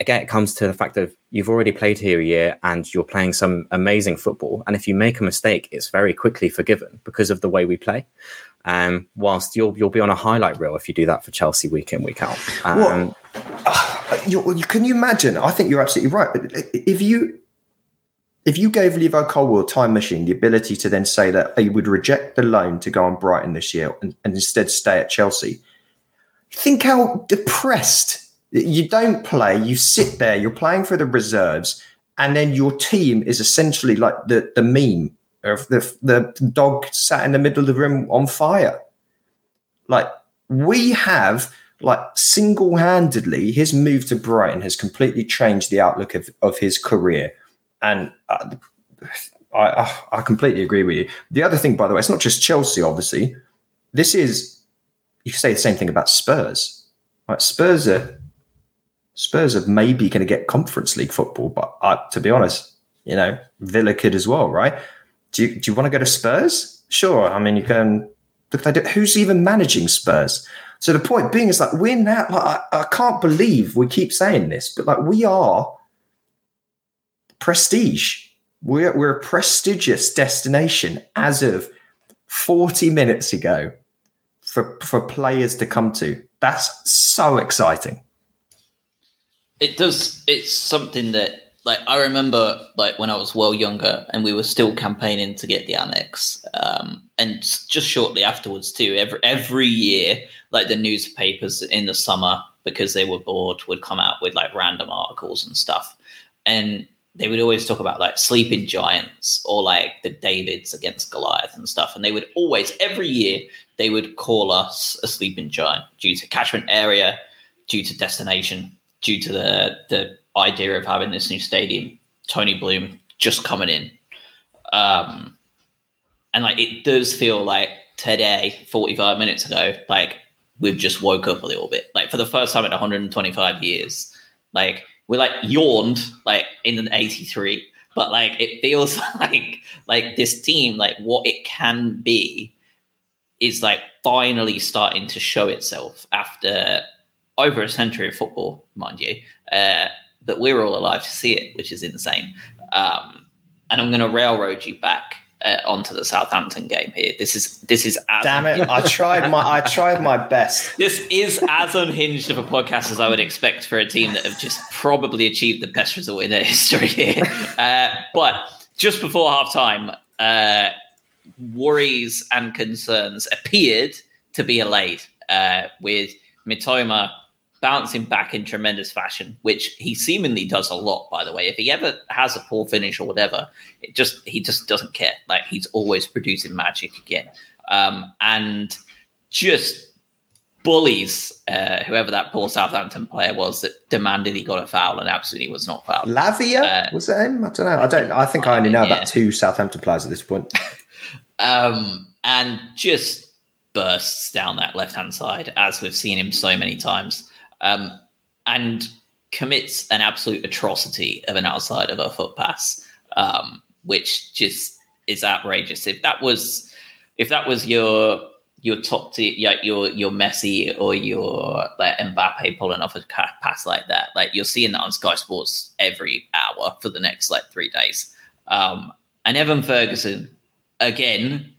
Speaker 3: again, it comes to the fact of you've already played here a year and you're playing some amazing football. And if you make a mistake, it's very quickly forgiven because of the way we play. Um, whilst you'll you'll be on a highlight reel if you do that for Chelsea week in week out. Um, well,
Speaker 1: uh, can you imagine? I think you're absolutely right. But If you if you gave Levi Colwill time machine the ability to then say that he would reject the loan to go on Brighton this year and, and instead stay at Chelsea, think how depressed you don't play, you sit there, you're playing for the reserves, and then your team is essentially like the, the meme of the, the dog sat in the middle of the room on fire. Like, we have, like, single handedly, his move to Brighton has completely changed the outlook of, of his career. And uh, I, I completely agree with you. The other thing, by the way, it's not just Chelsea, obviously. This is, you say the same thing about Spurs. Spurs are Spurs are maybe going to get Conference League football, but uh, to be honest, you know, Villa could as well, right? Do you, do you want to go to Spurs? Sure. I mean, you can. Look who's even managing Spurs? So the point being is like we're now. Like, I, I can't believe we keep saying this, but like we are prestige. We're we're a prestigious destination as of forty minutes ago for for players to come to. That's so exciting
Speaker 2: it does. It's something that like I remember like when I was well younger and we were still campaigning to get the Amex. Um, and just shortly afterwards too, every every year, like the newspapers in the summer, because they were bored, would come out with like random articles and stuff. And they would always talk about like sleeping giants or like the Davids against Goliath and stuff. And they would always, every year, they would call us a sleeping giant due to catchment area, due to destination, due to the the idea of having this new stadium. Tony Bloom just coming in, um, and like it does feel like today, forty five minutes ago, like we've just woke up a little bit. Like for the first time in 125 years, like we like yawned like in an 83, but like it feels like like this team, like what it can be, is like finally starting to show itself after over a century of football, mind you. Uh, but we're all alive to see it, which is insane. Um, and I'm going to railroad you back uh, onto the Southampton game here. This is this is
Speaker 1: as damn it. I tried my I tried my best.
Speaker 2: This is as unhinged of a podcast as I would expect for a team that have just probably achieved the best result in their history here. Uh, but just before half time, uh, worries and concerns appeared to be allayed uh, with Mitoma bouncing back in tremendous fashion, which he seemingly does a lot, by the way. If he ever has a poor finish or whatever, it just he just doesn't care. Like he's always producing magic again. Um, and just bullies uh, whoever that poor Southampton player was that demanded he got a foul and absolutely was not fouled.
Speaker 1: Lavia uh, was that him? I don't know. I don't. I think I only know yeah. about two Southampton players at this point.
Speaker 2: um, and just bursts down that left hand side as we've seen him so many times um, and commits an absolute atrocity of an outside of a foot pass, um, which just is outrageous. If that was if that was your your top tier, your your Messi or your like Mbappe pulling off a pass like that, like you're seeing that on Sky Sports every hour for the next like three days. Um, and Evan Ferguson, again,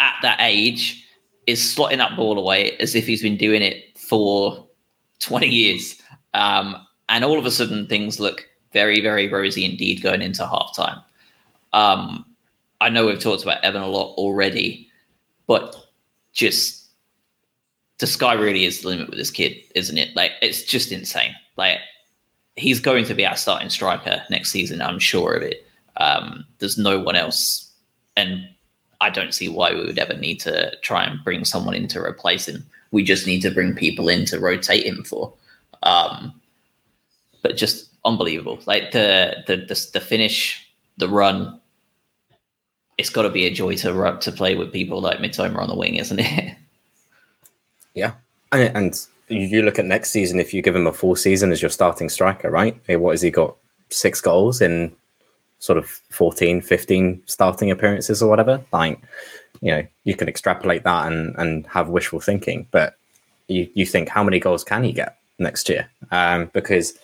Speaker 2: at that age, is slotting that ball away as if he's been doing it for 20 years. Um, and all of a sudden, things look very, very rosy indeed going into halftime. Um, I know we've talked about Evan a lot already, but just the sky really is the limit with this kid, isn't it? Like, it's just insane. Like, he's going to be our starting striker next season. I'm sure of it. Um, there's no one else, and I don't see why we would ever need to try and bring someone in to replace him we just need to bring people in to rotate him for. Um, but just unbelievable. Like the the the, the finish, the run. It's got to be a joy to to play with people like Mitoma on the wing, isn't it?
Speaker 3: Yeah, and, and you look at next season. If you give him a full season as your starting striker, right? What has he got? Six goals in sort of 14, 15 starting appearances or whatever. Like you know you can extrapolate that and and have wishful thinking but you you think how many goals can he get next year? Um, because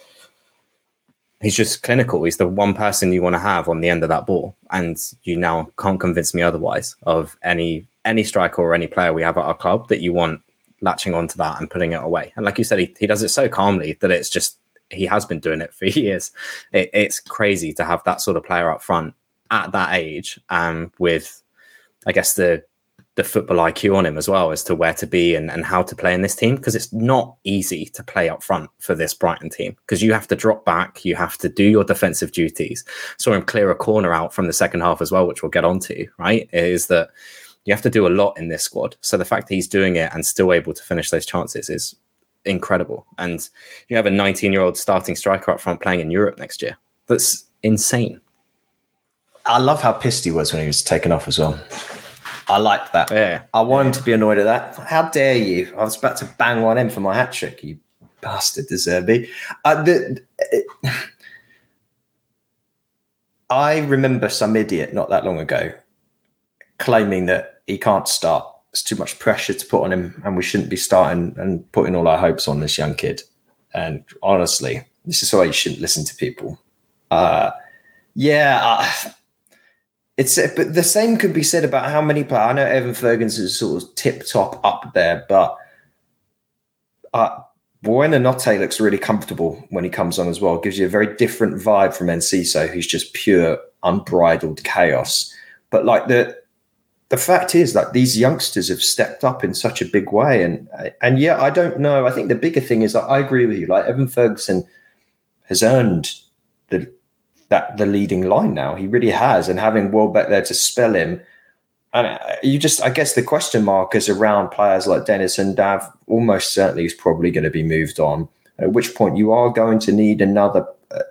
Speaker 3: he's just clinical. He's the one person you want to have on the end of that ball. And you now can't convince me otherwise of any any striker or any player we have at our club that you want latching onto that and putting it away. And like you said he, he does it so calmly that it's just he has been doing it for years. It, it's crazy to have that sort of player up front at that age um, with I guess the the football IQ on him as well as to where to be and, and how to play in this team because it's not easy to play up front for this Brighton team because you have to drop back, you have to do your defensive duties. Saw him clear a corner out from the second half as well, which we'll get onto, right? Is that you have to do a lot in this squad. So the fact that he's doing it and still able to finish those chances is incredible. And you have a 19 year old starting striker up front playing in Europe next year. That's insane.
Speaker 1: I love how pissed he was when he was taken off as well. I like that.
Speaker 3: Yeah.
Speaker 1: I want him to be annoyed at that. How dare you? I was about to bang one in for my hat trick, you bastard, De Zerbi. Uh, the, I remember some idiot not that long ago claiming that he can't start. It's too much pressure to put on him, and we shouldn't be starting and putting all our hopes on this young kid. And honestly, this is why you shouldn't listen to people. Uh, yeah, uh, it's but the same could be said about how many players. I know Evan Ferguson is sort of tip top up there, but uh, Buonanotte looks really comfortable when he comes on as well. Gives you a very different vibe from Enciso, who's just pure unbridled chaos. But like the the fact is that these youngsters have stepped up in such a big way, and and yeah, I don't know. I think the bigger thing is that I agree with you. Like Evan Ferguson has earned the that the leading line now. He really has, and having Welbeck there to spell him. And uh, you just, I guess, the question mark is around players like Deniz Undav. Almost certainly, is probably going to be moved on. At which point, you are going to need another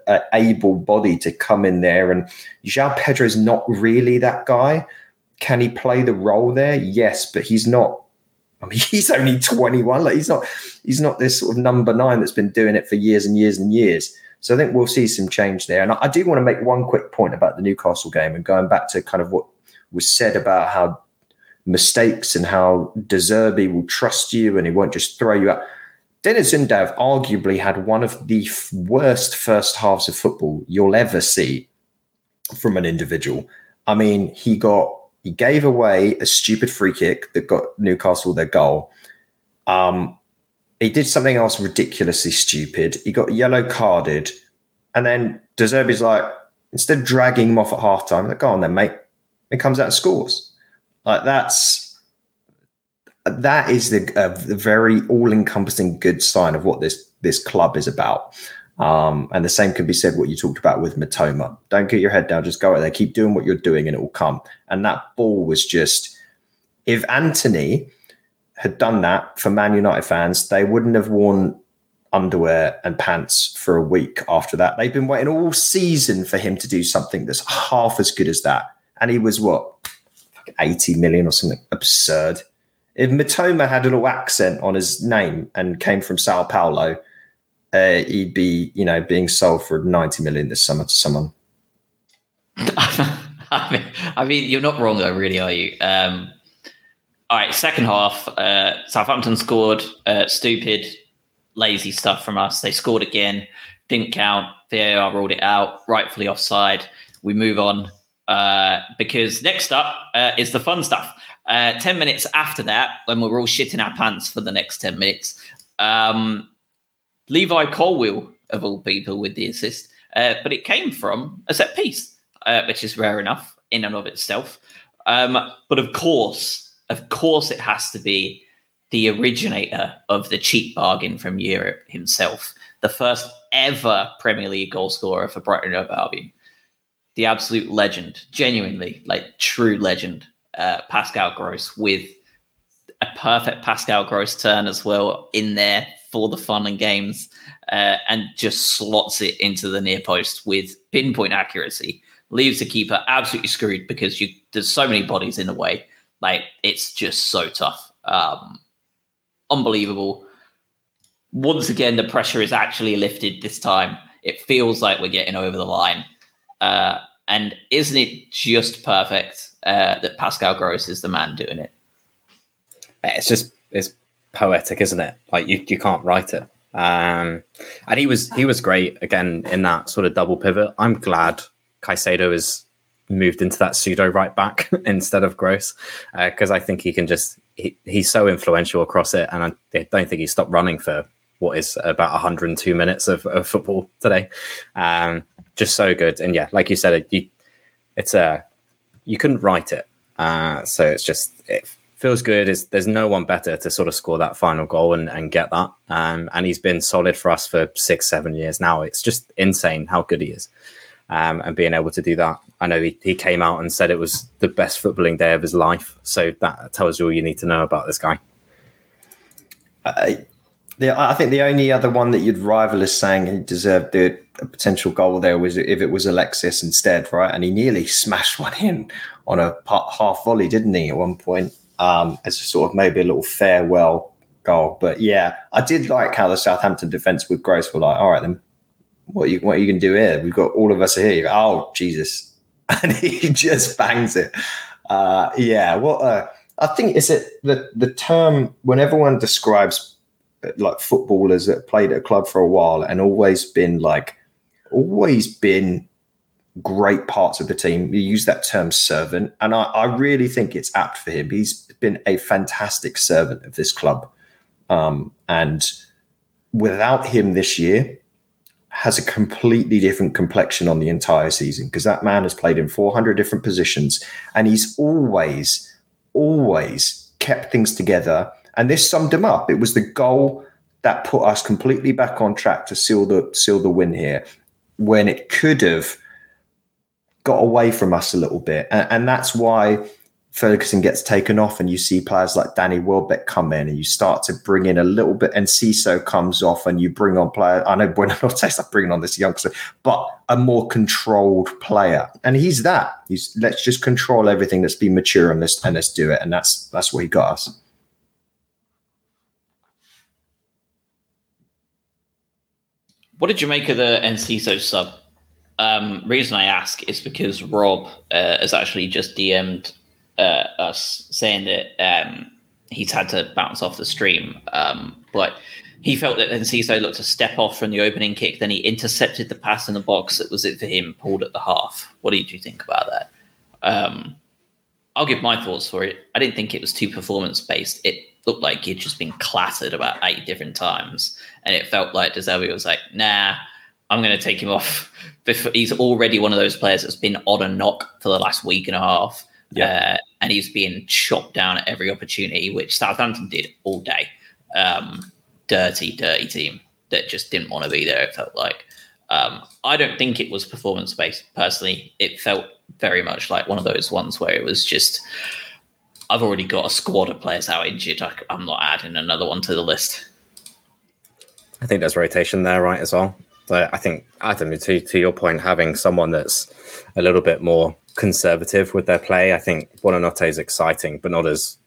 Speaker 1: uh, able body to come in there. And João Pedro is not really that guy. Can he play the role there? Yes, but he's not. I mean, he's only 21. Like he's not. He's not this sort of number nine that's been doing it for years and years and years. So I think we'll see some change there. And I, do want to make one quick point about the Newcastle game and going back to kind of what was said about how mistakes and how De Zerbi will trust you and he won't just throw you out. Deniz Undav arguably had one of the f- worst first halves of football you'll ever see from an individual. I mean, he got he gave away a stupid free kick that got Newcastle their goal. Um, he did something else ridiculously stupid. He got yellow carded, and then De Zerbi's like, instead of dragging him off at halftime, like, go on then, mate. He comes out and scores. Like that's that is the, uh, the very all-encompassing good sign of what this this club is about. Um, and the same can be said what you talked about with Mitoma. Don't get your head down, just go out there, keep doing what you're doing, and it will come. And that ball was just if Antony had done that for Man United fans, they wouldn't have worn underwear and pants for a week after that. They've been waiting all season for him to do something that's half as good as that. And he was what, 80 million or something absurd. If Mitoma had a little accent on his name and came from Sao Paulo, uh, he'd be, you know, being sold for 90 million this summer to someone.
Speaker 2: I, mean, I mean, you're not wrong though, really, are you? Um, all right, second half, uh, Southampton scored. Uh, stupid, lazy stuff from us. They scored again, didn't count. VAR ruled it out, rightfully offside. We move on uh, because next up uh, is the fun stuff. Uh, 10 minutes after that, when we're all shitting our pants for the next 10 minutes, um, Levi Colwill, of all people, with the assist. Uh, but it came from a set piece, which is rare enough in and of itself. Um, but of course, of course, it has to be the originator of the cheap bargain from Europe himself, the first ever Premier League goal scorer for Brighton Hove Albion, the absolute legend, genuinely like true legend, uh, Pascal Gross, with a perfect Pascal Gross turn as well in there for the fun and games, uh, and just slots it into the near post with pinpoint accuracy. Leaves the keeper absolutely screwed because you, there's so many bodies in the way. Like it's just so tough. Um, unbelievable. Once again, the pressure is actually lifted this time. It feels like we're getting over the line. Uh, and isn't it just perfect uh, that Pascal Gross is the man doing it?
Speaker 3: It's just it's poetic, isn't it? Like you, you can't write it. Um, and he was he was great again in that sort of double pivot. I'm glad Caicedo is moved into that pseudo right back instead of Gross because uh, I think he can just he, he's so influential across it, and I don't think he stopped running for what is about 102 minutes of, of football today. Um, just so good, and yeah, like you said, it, you, it's a you couldn't write it, uh, so it's just it feels good. Is there's no one better to sort of score that final goal and, and get that, um, and he's been solid for us for six seven years now. It's just insane how good he is um, and being able to do that. I know he, he came out and said it was the best footballing day of his life. So that tells you all you need to know about this guy.
Speaker 1: I, the, I think the only other one that you'd rival as saying he deserved the, a potential goal there was if it was Alexis instead, right? And he nearly smashed one in on a half volley, didn't he, at one point? Um, as a sort of maybe a little farewell goal. But yeah, I did like how the Southampton defence with Grace were like, all right, then what are you what you gonna do here? We've got all of us here. Oh Jesus, and he just bangs it. Uh, yeah, what uh, I think is it the the term when everyone describes like footballers that played at a club for a while and always been like always been great parts of the team. You use that term servant, and I, I really think it's apt for him. He's been a fantastic servant of this club, um, and without him this year, has a completely different complexion on the entire season because that man has played in 400 different positions and he's always, always kept things together. And this summed him up. It was the goal that put us completely back on track to seal the seal the win here when it could have got away from us a little bit. And, and that's why Ferguson gets taken off and you see players like Danny Welbeck come in and you start to bring in a little bit Enciso comes off and you bring on player. I know Buonanotte's are bringing on this youngster, but a more controlled player. And he's that. He's let's just control everything that's been mature and let's and let's do it. And that's that's what he got us.
Speaker 2: What did you make of the Enciso sub? Um, reason I ask is because Rob uh, has actually just DM'd uh, us saying that um, he's had to bounce off the stream, um, but he felt that Enciso looked a step off from the opening kick. Then he intercepted the pass in the box that was it for him, pulled at the half. What did you think about that? Um, I'll give my thoughts for it. I didn't think it was too performance based. It looked like he'd just been clattered about eight different times, and it felt like De Zerbi was like, "Nah, I'm going to take him off." Before He's already one of those players that's been on a knock for the last week and a half Yeah. Uh, and he's being chopped down at every opportunity, which Southampton did all day. Um, dirty, dirty team that just didn't want to be there. It felt like. Um, I don't think it was performance based. Personally, it felt very much like one of those ones where it was just, I've already got a squad of players out injured. I, I'm not adding another one to the list.
Speaker 3: I think there's rotation there, right, as well. But I think Adam, to to your point, having someone that's a little bit more conservative with their play, I think Buonanotte is exciting, but not as,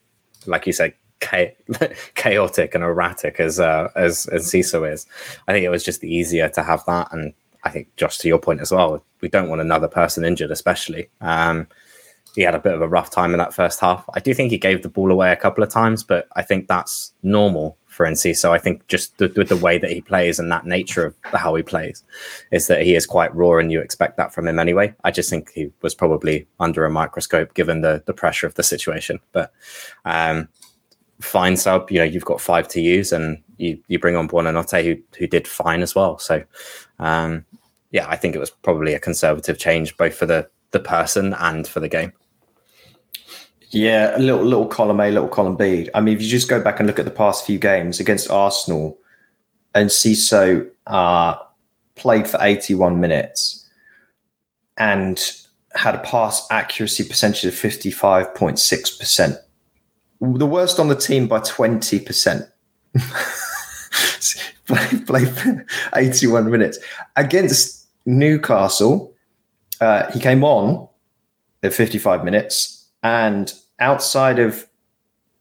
Speaker 3: like you said, chaotic and erratic as uh, as as Ciso is. I think it was just easier to have that, and I think Josh, to your point as well, we don't want another person injured, especially. Um, he had a bit of a rough time in that first half. I do think he gave the ball away a couple of times, but I think that's normal for Enciso I think just with the, the way that he plays and that nature of how he plays is that he is quite raw, and you expect that from him anyway. I just think he was probably under a microscope given the the pressure of the situation. But um, fine sub. You know, you've got five to use, and you you bring on Buonanotte, who who did fine as well. So, um, yeah, I think it was probably a conservative change both for the the person and for the game.
Speaker 1: Yeah, a little little column A, little column B. I mean, if you just go back and look at the past few games against Arsenal, Enciso uh, played for 81 minutes and had a pass accuracy percentage of 55.6%. The worst on the team by 20%. played play 81 minutes. Against Newcastle, uh, he came on at 55 minutes and outside of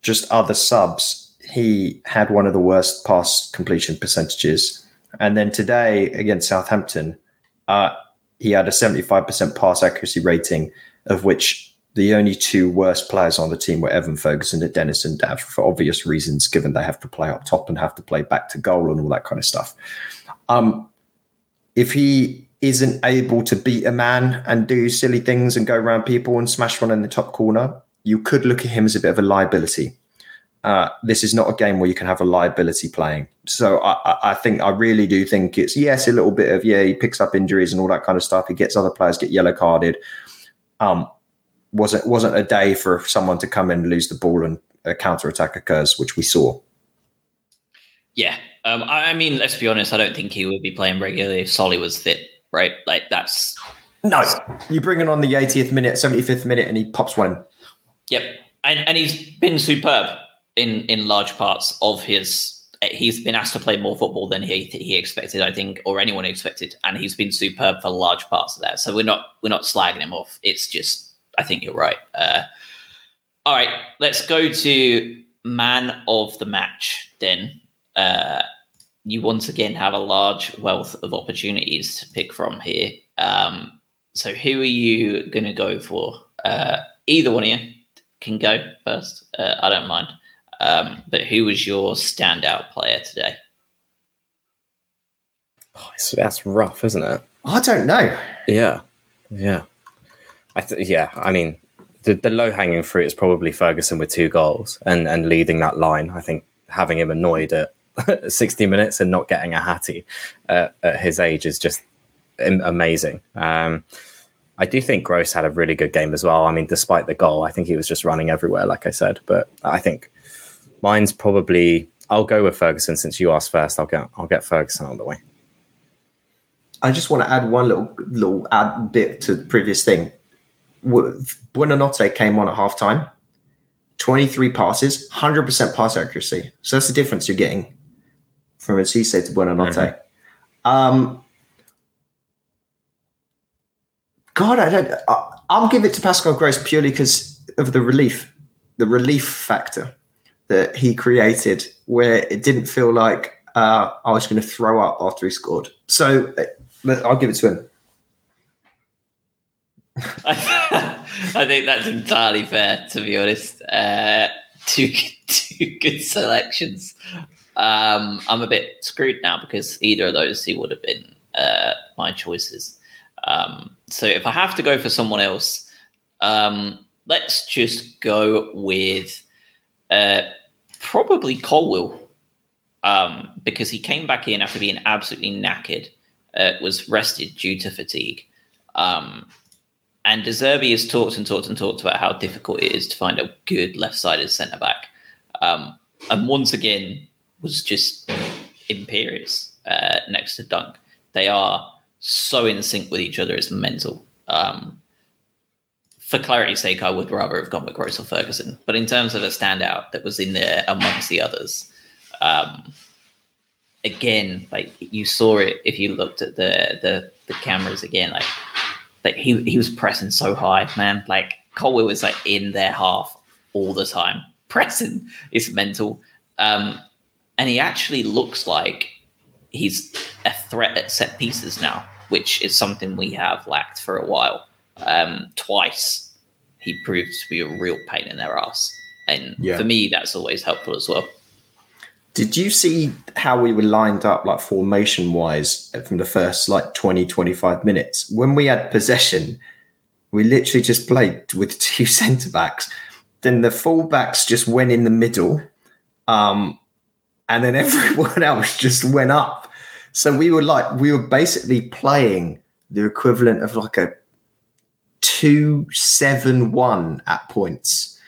Speaker 1: just other subs, he had one of the worst pass completion percentages. And then today against Southampton, uh, he had a 75% pass accuracy rating, of which the only two worst players on the team were Evan Ferguson and Deniz Undav for obvious reasons, given they have to play up top and have to play back to goal and all that kind of stuff. Um, if he isn't able to beat a man and do silly things and go around people and smash one in the top corner, you could look at him as a bit of a liability. Uh, this is not a game where you can have a liability playing. So I, I, think I really do think it's yes, a little bit of yeah, he picks up injuries and all that kind of stuff. He gets other players get yellow carded. Um, wasn't wasn't a day for someone to come in, lose the ball, and a counter attack occurs, which we saw.
Speaker 2: Yeah, um, I, I, mean, let's be honest. I don't think he would be playing regularly if Solly was fit, right? Like that's
Speaker 1: no. You bring it on the 80th minute, 75th minute, and he pops one.
Speaker 2: Yep, and and he's been superb in in large parts of his. He's been asked to play more football than he he expected, I think, or anyone expected, and he's been superb for large parts of that. So we're not we're not slagging him off. It's just I think you're right. Uh, all right, let's go to man of the match then. Uh, you once again have a large wealth of opportunities to pick from here. Um, so who are you going to go for? Uh, either one of you can go first. Uh, I don't mind. Um, but who was your standout player today?
Speaker 3: Oh, that's rough, isn't it?
Speaker 1: I don't know.
Speaker 3: Yeah, yeah. I th- yeah. I mean, the, the low hanging fruit is probably Ferguson with two goals and and leading that line. I think having him annoyed at 60 minutes and not getting a hattie uh, at his age is just amazing. Um, I do think Gross had a really good game as well. I mean, despite the goal, I think he was just running everywhere, like I said. But I think mine's probably I'll go with Ferguson since you asked first. I'll get I'll get Ferguson on the way.
Speaker 1: I just want to add one little little add bit to the previous thing. Buonanotte came on at halftime, 23 passes, 100% pass accuracy. So that's the difference you're getting from a Cisse to Buonanotte. Mm-hmm. Um, God, I don't. I'll give it to Pascal Gross purely because of the relief, the relief factor that he created, where it didn't feel like uh, I was going to throw up after he scored. So uh, I'll give it to him.
Speaker 2: I think that's entirely fair, to be honest. Uh, two two good selections. Um, I'm a bit screwed now because either of those he would have been uh, my choices. Um, so if I have to go for someone else, um, let's just go with uh, probably Colwill um, because he came back in after being absolutely knackered, uh, was rested due to fatigue. Um, and De Zerbi has talked and talked and talked about how difficult it is to find a good left-sided centre back. Um, and once again, was just imperious uh, next to Dunk. They are so in sync with each other; it's mental. Um, for clarity's sake, I would rather have gone with Gross or Ferguson. But in terms of a standout that was in there amongst the others, um, again, like you saw it if you looked at the the, the cameras again, like like he he was pressing so high, man. Like Colwill was like in their half all the time, pressing. It's mental. Um, and he actually looks like he's a threat at set pieces now, which is something we have lacked for a while. Um, twice he proved to be a real pain in their ass, and
Speaker 1: Yeah.
Speaker 2: for me, that's always helpful as well.
Speaker 1: Did you see how we were lined up, like formation wise, from the first like 20, 25 minutes? When we had possession, we literally just played with two centre backs. Then the fullbacks just went in the middle. Um, and then everyone else just went up. So we were like, we were basically playing the equivalent of like a 271 at points.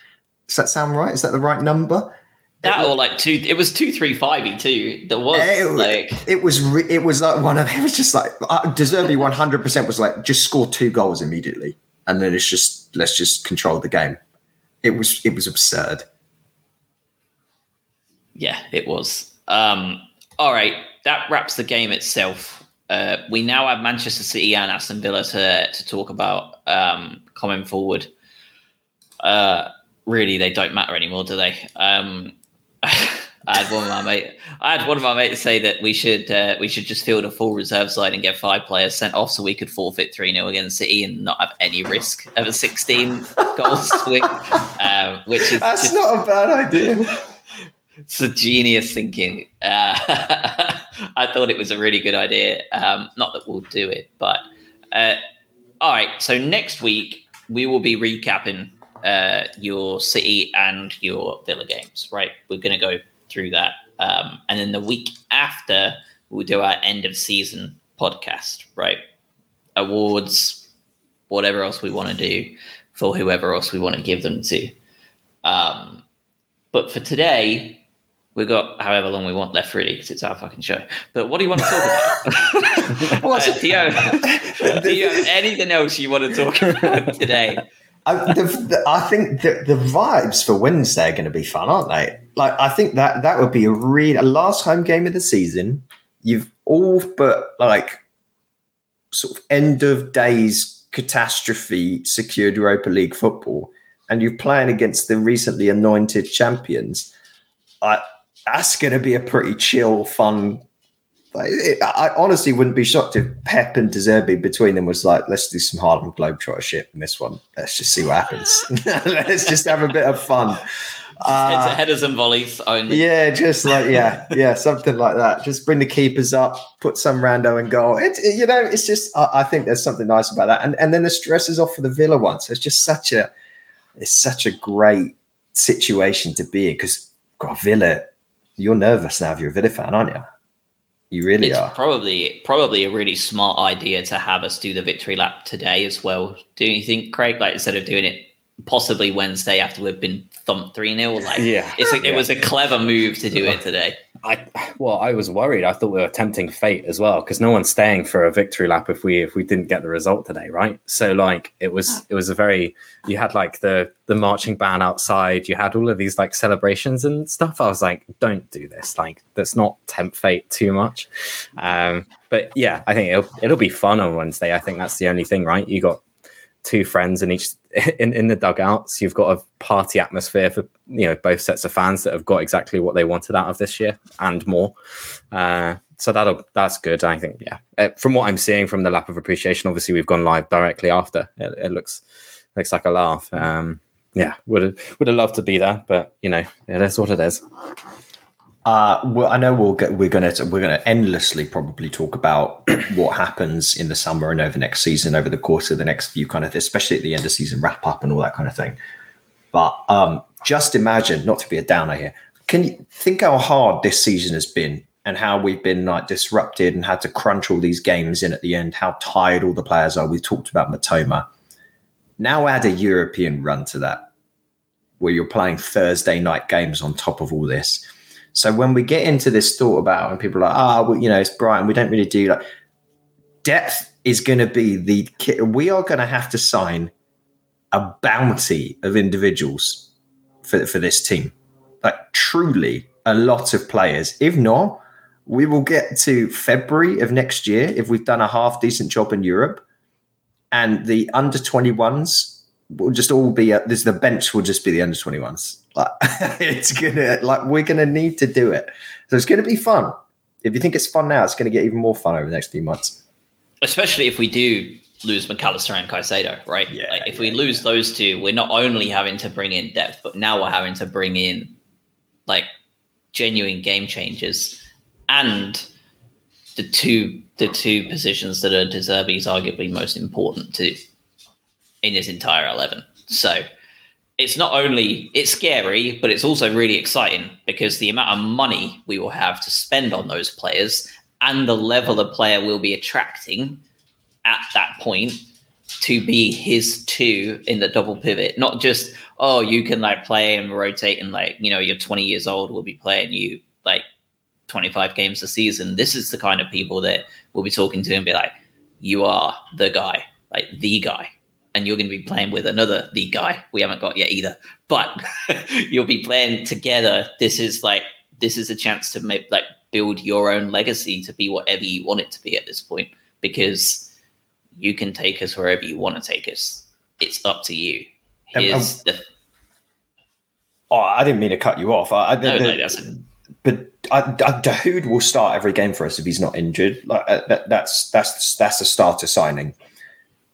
Speaker 1: Does that sound right? Is that the right number?
Speaker 2: That or like two, it was two three five too. There was
Speaker 1: It,
Speaker 2: like
Speaker 1: it was re- it was like one of it was just like uh, De Zerbi one hundred percent was like just score two goals immediately and then it's just let's just control the game. It was it was absurd.
Speaker 2: Yeah, it was. Um, all right, that wraps the game itself. Uh, we now have Manchester City and Aston Villa to to talk about um, coming forward. Uh, really, they don't matter anymore, do they? Um, I had one of my mate. I had one of my mates say that we should uh, we should just field a full reserve side and get five players sent off so we could forfeit three 0 against City and not have any risk of a sixteen goal swing, um, which is just-
Speaker 1: not a bad idea.
Speaker 2: it's a genius thinking. Uh, I thought it was a really good idea. Um, not that we'll do it, but uh, all right. So next week we will be recapping uh, your City and your Villa games. Right, we're going to go through that, um, and then the week after we'll do our end of season podcast. Right, awards, whatever else we want to do for whoever else we want to give them to. Um, but for today, we've got however long we want left, really, because it's our fucking show. But what do you want to talk about?
Speaker 1: What's-
Speaker 2: Uh, do, you have, do you have anything else you want to talk about today?
Speaker 1: I, the, the, I think the, the vibes for Wednesday are going to be fun, aren't they? Like, I think that that would be a real a last home game of the season. You've all but like sort of end of days catastrophe secured Europa League football, and you're playing against the recently anointed champions. I, that's going to be a pretty chill, fun. Like, it, I honestly wouldn't be shocked if Pep and De Zerbi between them was like, let's do some Harlem Globetrotter shit in this one. Let's just see what happens. let's just have a bit of fun.
Speaker 2: it's
Speaker 1: Uh,
Speaker 2: a headers and volleys only.
Speaker 1: yeah, just like yeah, yeah, something like that. Just bring the keepers up, put some rando in goal. It, it- you know, it's just I, I think there's something nice about that, and and then the stress is off for the Villa one. So it's just such a it's such a great situation to be in because God, Villa, you're nervous now if you're a Villa fan, aren't you? You really
Speaker 2: It's
Speaker 1: are.
Speaker 2: probably probably a really smart idea to have us do the victory lap today as well. Do you think, Craig? Like instead of doing it possibly Wednesday after we've been thumped three 0 like
Speaker 3: Yeah.
Speaker 2: it's a, it was a clever move to do it today.
Speaker 3: I well, I was worried. I thought we were tempting fate as well because no one's staying for a victory lap if we if we didn't get the result today, right? So like it was it was a very you had like the the marching band outside, you had all of these like celebrations and stuff. I was like, don't do this. Like let's not tempt fate too much. Um, but yeah, I think it'll it'll be fun on Wednesday. I think that's the only thing, right? You got two friends in each in, in the dugouts. You've got a party atmosphere for you know both sets of fans that have got exactly what they wanted out of this year and more. Uh, so that'll that's good. I think yeah. Uh, from what I'm seeing from the lap of appreciation, obviously we've gone live directly after. It, it looks looks like a laugh. Um, yeah, would have would have loved to be there, but you know it is what it is.
Speaker 1: Uh, well, I know we'll get, we're gonna we're gonna endlessly probably talk about what happens in the summer and over next season, over the course of the next few kind of, especially at the end of season wrap up and all that kind of thing. But um, just imagine, not to be a downer here, can you think how hard this season has been and how we've been like disrupted and had to crunch all these games in at the end? How tired all the players are. We talked about Mitoma. Now add a European run to that, where you're playing Thursday night games on top of all this. So when we get into this thought about when people are like, ah, well, you know, it's Brighton, we don't really do like depth is going to be the we are going to have to sign a bounty of individuals for for this team, like truly a lot of players. If not, we will get to February of next year if we've done a half decent job in Europe, and the under twenty ones will just all be. Uh, this the bench will just be the under twenty ones. Like it's gonna like we're gonna need to do it. So it's gonna be fun. If you think it's fun now, it's gonna get even more fun over the next few months.
Speaker 2: Especially if we do lose Mac Allister and Caicedo, right? Yeah, like if yeah, we lose yeah. those two, we're not only having to bring in depth, but now we're having to bring in like genuine game changers and the two the two positions that are De Zerbi's arguably most important to in his entire eleven. So it's not only it's scary, but it's also really exciting because the amount of money we will have to spend on those players and the level of player we'll be attracting at that point to be his two in the double pivot, not just oh you can like play and rotate and like you know you're 20 years old, we'll be playing you like 25 games a season. This is the kind of people that we'll be talking to and be like, you are the guy, like the guy and you're going to be playing with another the guy we haven't got yet either. But you'll be playing together. This is like this is a chance to make like build your own legacy to be whatever you want it to be at this point because you can take us wherever you want to take us. It's up to you. Here's um, um, the
Speaker 1: oh i didn't mean to cut you off. I, no, the, no, but I, I, Dahoud will start every game for us if he's not injured. Like uh, that, that's that's that's a starter signing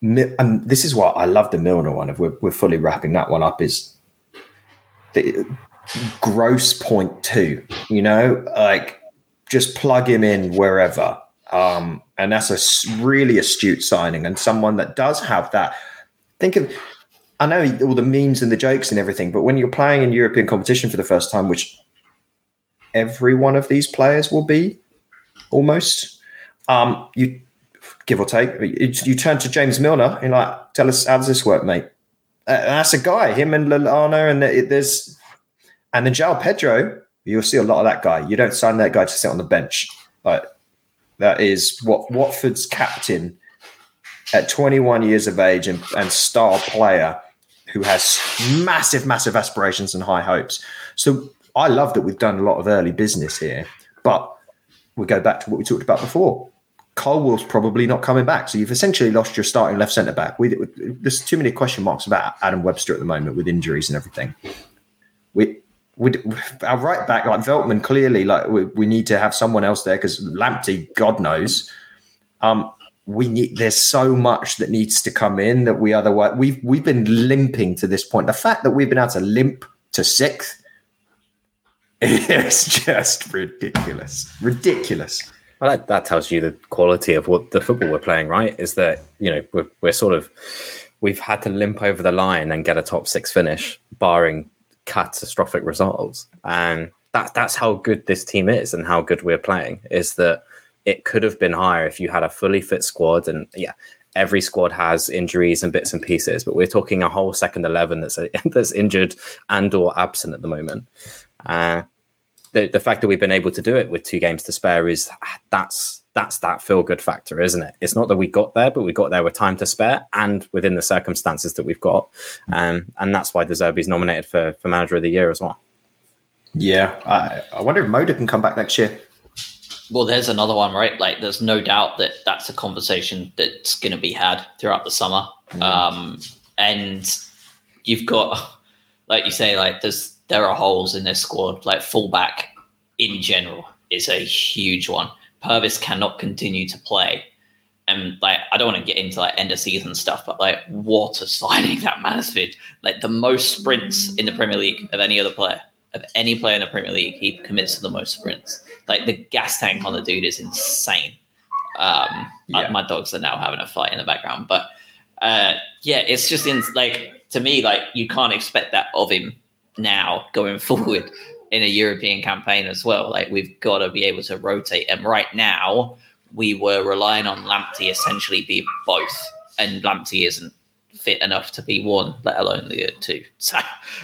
Speaker 1: and this is what I love the Milner one. If we're, we're fully wrapping that one up, is the Gross point two. You know, like just plug him in wherever. Um, and that's a really astute signing and someone that does have that. Think of, I know all the memes and the jokes and everything, but when you're playing in European competition for the first time, which every one of these players will be almost, um, you give or take. You turn to James Milner and like, tell us how does this work, mate? Uh, that's a guy. Him and Lallana, and there's and then João Pedro. You'll see a lot of that guy. You don't sign that guy to sit on the bench. Like that is what Watford's captain at 21 years of age and, and star player who has massive, massive aspirations and high hopes. So I love that we've done a lot of early business here, but we go back to what we talked about before. Colwill's probably not coming back. So you've essentially lost your starting left centre back. There's too many question marks about Adam Webster at the moment with injuries and everything. We, we our right back like Veltman clearly like we, we need to have someone else there because Lamptey, God knows. Um, we need there's so much that needs to come in that we otherwise we've we've been limping to this point. The fact that we've been able to limp to sixth is just ridiculous. Ridiculous.
Speaker 3: Well, that, that tells you the quality of what the football we're playing, right? Is that you know we're, we're sort of we've had to limp over the line and get a top six finish, barring catastrophic results, and that that's how good this team is and how good we're playing. Is that it could have been higher if you had a fully fit squad, and yeah, every squad has injuries and bits and pieces, but we're talking a whole second eleven that's a, that's injured and or absent at the moment. Uh, the, the fact that we've been able to do it with two games to spare is that's that's that feel good factor, isn't it? It's not that we got there, but we got there with time to spare and within the circumstances that we've got, um, and that's why De Zerbi's nominated for for manager of the year as well.
Speaker 1: Yeah, I, I wonder if Moder can come back next year.
Speaker 2: Well, there's another one, right? Like, there's no doubt that that's a conversation that's going to be had throughout the summer. Mm. Um, and you've got, like you say, like there's there are holes in this squad. Like fullback in general is a huge one. Pervis cannot continue to play. And like I don't want to get into like end of season stuff, but like what a signing that Mansfield. Like the most sprints in the Premier League of any other player. Of any player in the Premier League, he commits to the most sprints. Like the gas tank on the dude is insane. Um, yeah. my, my, dogs are now having a fight in the background, but uh, yeah, it's just in like to me, like you can't expect that of him now going forward in a European campaign as well. Like we've got to be able to rotate. And right now, we were relying on Lamptey essentially be both, and Lamptey isn't fit enough to be one, let alone the two. So,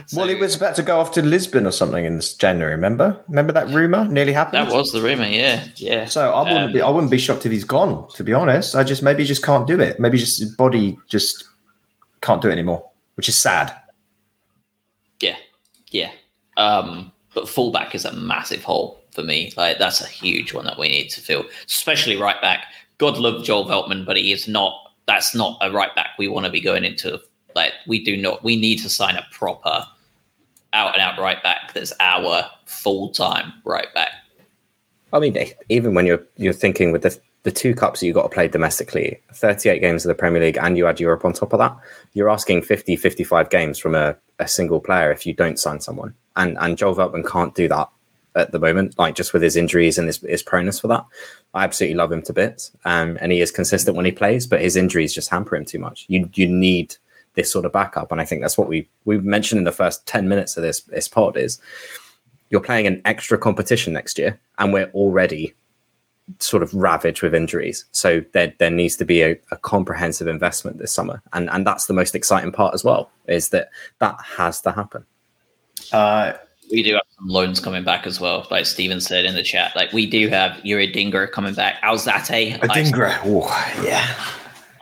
Speaker 2: so
Speaker 1: well, he was about to go off to Lisbon or something in this January. Remember? Remember that rumor nearly happened.
Speaker 2: That was the rumor. Yeah, yeah.
Speaker 1: So I wouldn't um, be. I wouldn't be shocked if he's gone. To be honest, I just maybe just can't do it. Maybe just his body just can't do it anymore, which is sad.
Speaker 2: Yeah. Um, but fullback is a massive hole for me. Like that's a huge one that we need to fill, especially right back. God love Joel Veltman, but he is not. That's not a right back we want to be going into. Like we do not. We need to sign a proper out and out right back. That's our full time right back.
Speaker 3: I mean, even when you're you're thinking with the the two cups you got to play domestically, 38 games of the Premier League, and you add Europe on top of that, you're asking 50, 55 games from a, a single player if you don't sign someone. And and Joel Veltman can't do that at the moment, like just with his injuries and his, his proneness for that. I absolutely love him to bits, um, and he is consistent when he plays, but his injuries just hamper him too much. You you need this sort of backup, and I think that's what we we mentioned in the first ten minutes of this this pod is you're playing an extra competition next year, and we're already sort of ravaged with injuries. So there there needs to be a, a comprehensive investment this summer, and and that's the most exciting part as well is that that has to happen.
Speaker 2: Uh, we do have some loans coming back as well, like Steven said in the chat. Like we do have Yuri Dinger coming back. Alzate.
Speaker 1: Adingra, oh, yeah.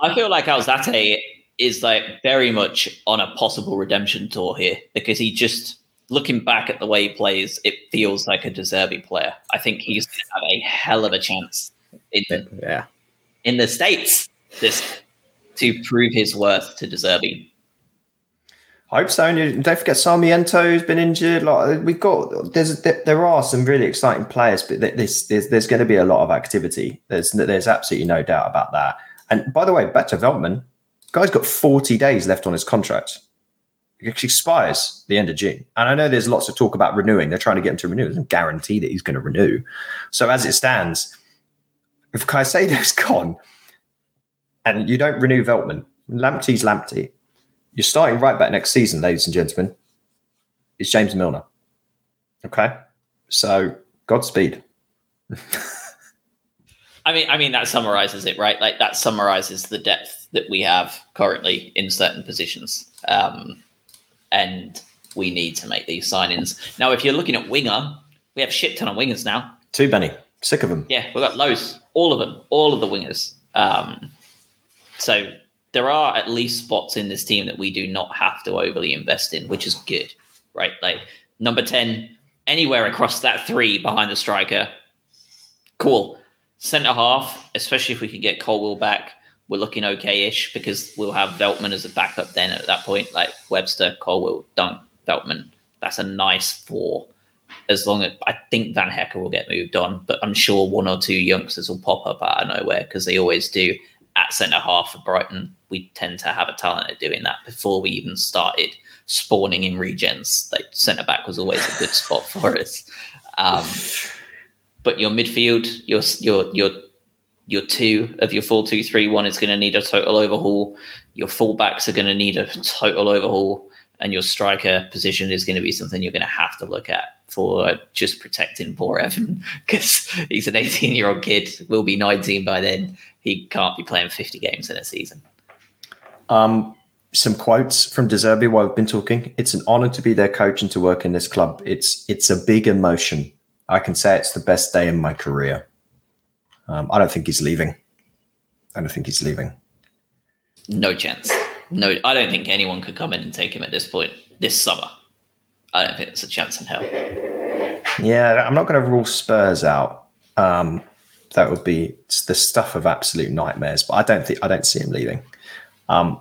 Speaker 2: I feel like Alzate is like very much on a possible redemption tour here because he just looking back at the way he plays, it feels like a De Zerbi player. I think he's going to have a hell of a chance in
Speaker 3: yeah
Speaker 2: in the states this to prove his worth to De Zerbi.
Speaker 1: I hope so. And don't forget, Sarmiento's been injured. Like we've got, there's there are some really exciting players, but there's there's, there's going to be a lot of activity. There's there's absolutely no doubt about that. And by the way, back to Veltman, guy's got 40 days left on his contract. It expires the end of June. And I know there's lots of talk about renewing. They're trying to get him to renew. It doesn't guarantee that he's going to renew. So as it stands, if Caicedo's gone and you don't renew Veltman, Lamptey's Lamptey, you're starting right back next season, ladies and gentlemen, It's James Milner. Okay. So Godspeed.
Speaker 2: I mean, I mean that summarizes it, right? Like that summarizes the depth that we have currently in certain positions. Um, and we need to make these signings. Now, if you're looking at winger, we have shit ton of wingers now.
Speaker 1: Too many. Sick of them.
Speaker 2: Yeah, we've got loads. All of them. All of the wingers. Um, so there are at least spots in this team that we do not have to overly invest in, which is good, right? Like number 10, anywhere across that three behind the striker, cool. Centre half, especially if we can get Colwill back, we're looking okay-ish because we'll have Veltman as a backup then at that point, like Webster, Colwill, Dunk, Veltman. That's a nice four. As long as I think Van Hecke will get moved on, but I'm sure one or two youngsters will pop up out of nowhere because they always do at centre half for Brighton. We tend to have a talent at doing that before we even started spawning in regens. Like centre back was always a good spot for us. Um, but your midfield, your your your your two of your four two three one is going to need a total overhaul. Your fullbacks are going to need a total overhaul, and your striker position is going to be something you're going to have to look at for just protecting poor Evan because he's an 18 year old kid, will be 19 by then. He can't be playing 50 games in a season.
Speaker 1: Um, some quotes from De Zerbi while we've been talking. It's an honor to be their coach and to work in this club. It's it's a big emotion. I can say it's the best day in my career. Um, I don't think he's leaving. I don't think he's leaving.
Speaker 2: No chance. No, I don't think anyone could come in and take him at this point this summer. I don't think there's a chance in hell.
Speaker 1: Yeah, I'm not going to rule Spurs out. Um, that would be the stuff of absolute nightmares. But I don't think I don't see him leaving. Um,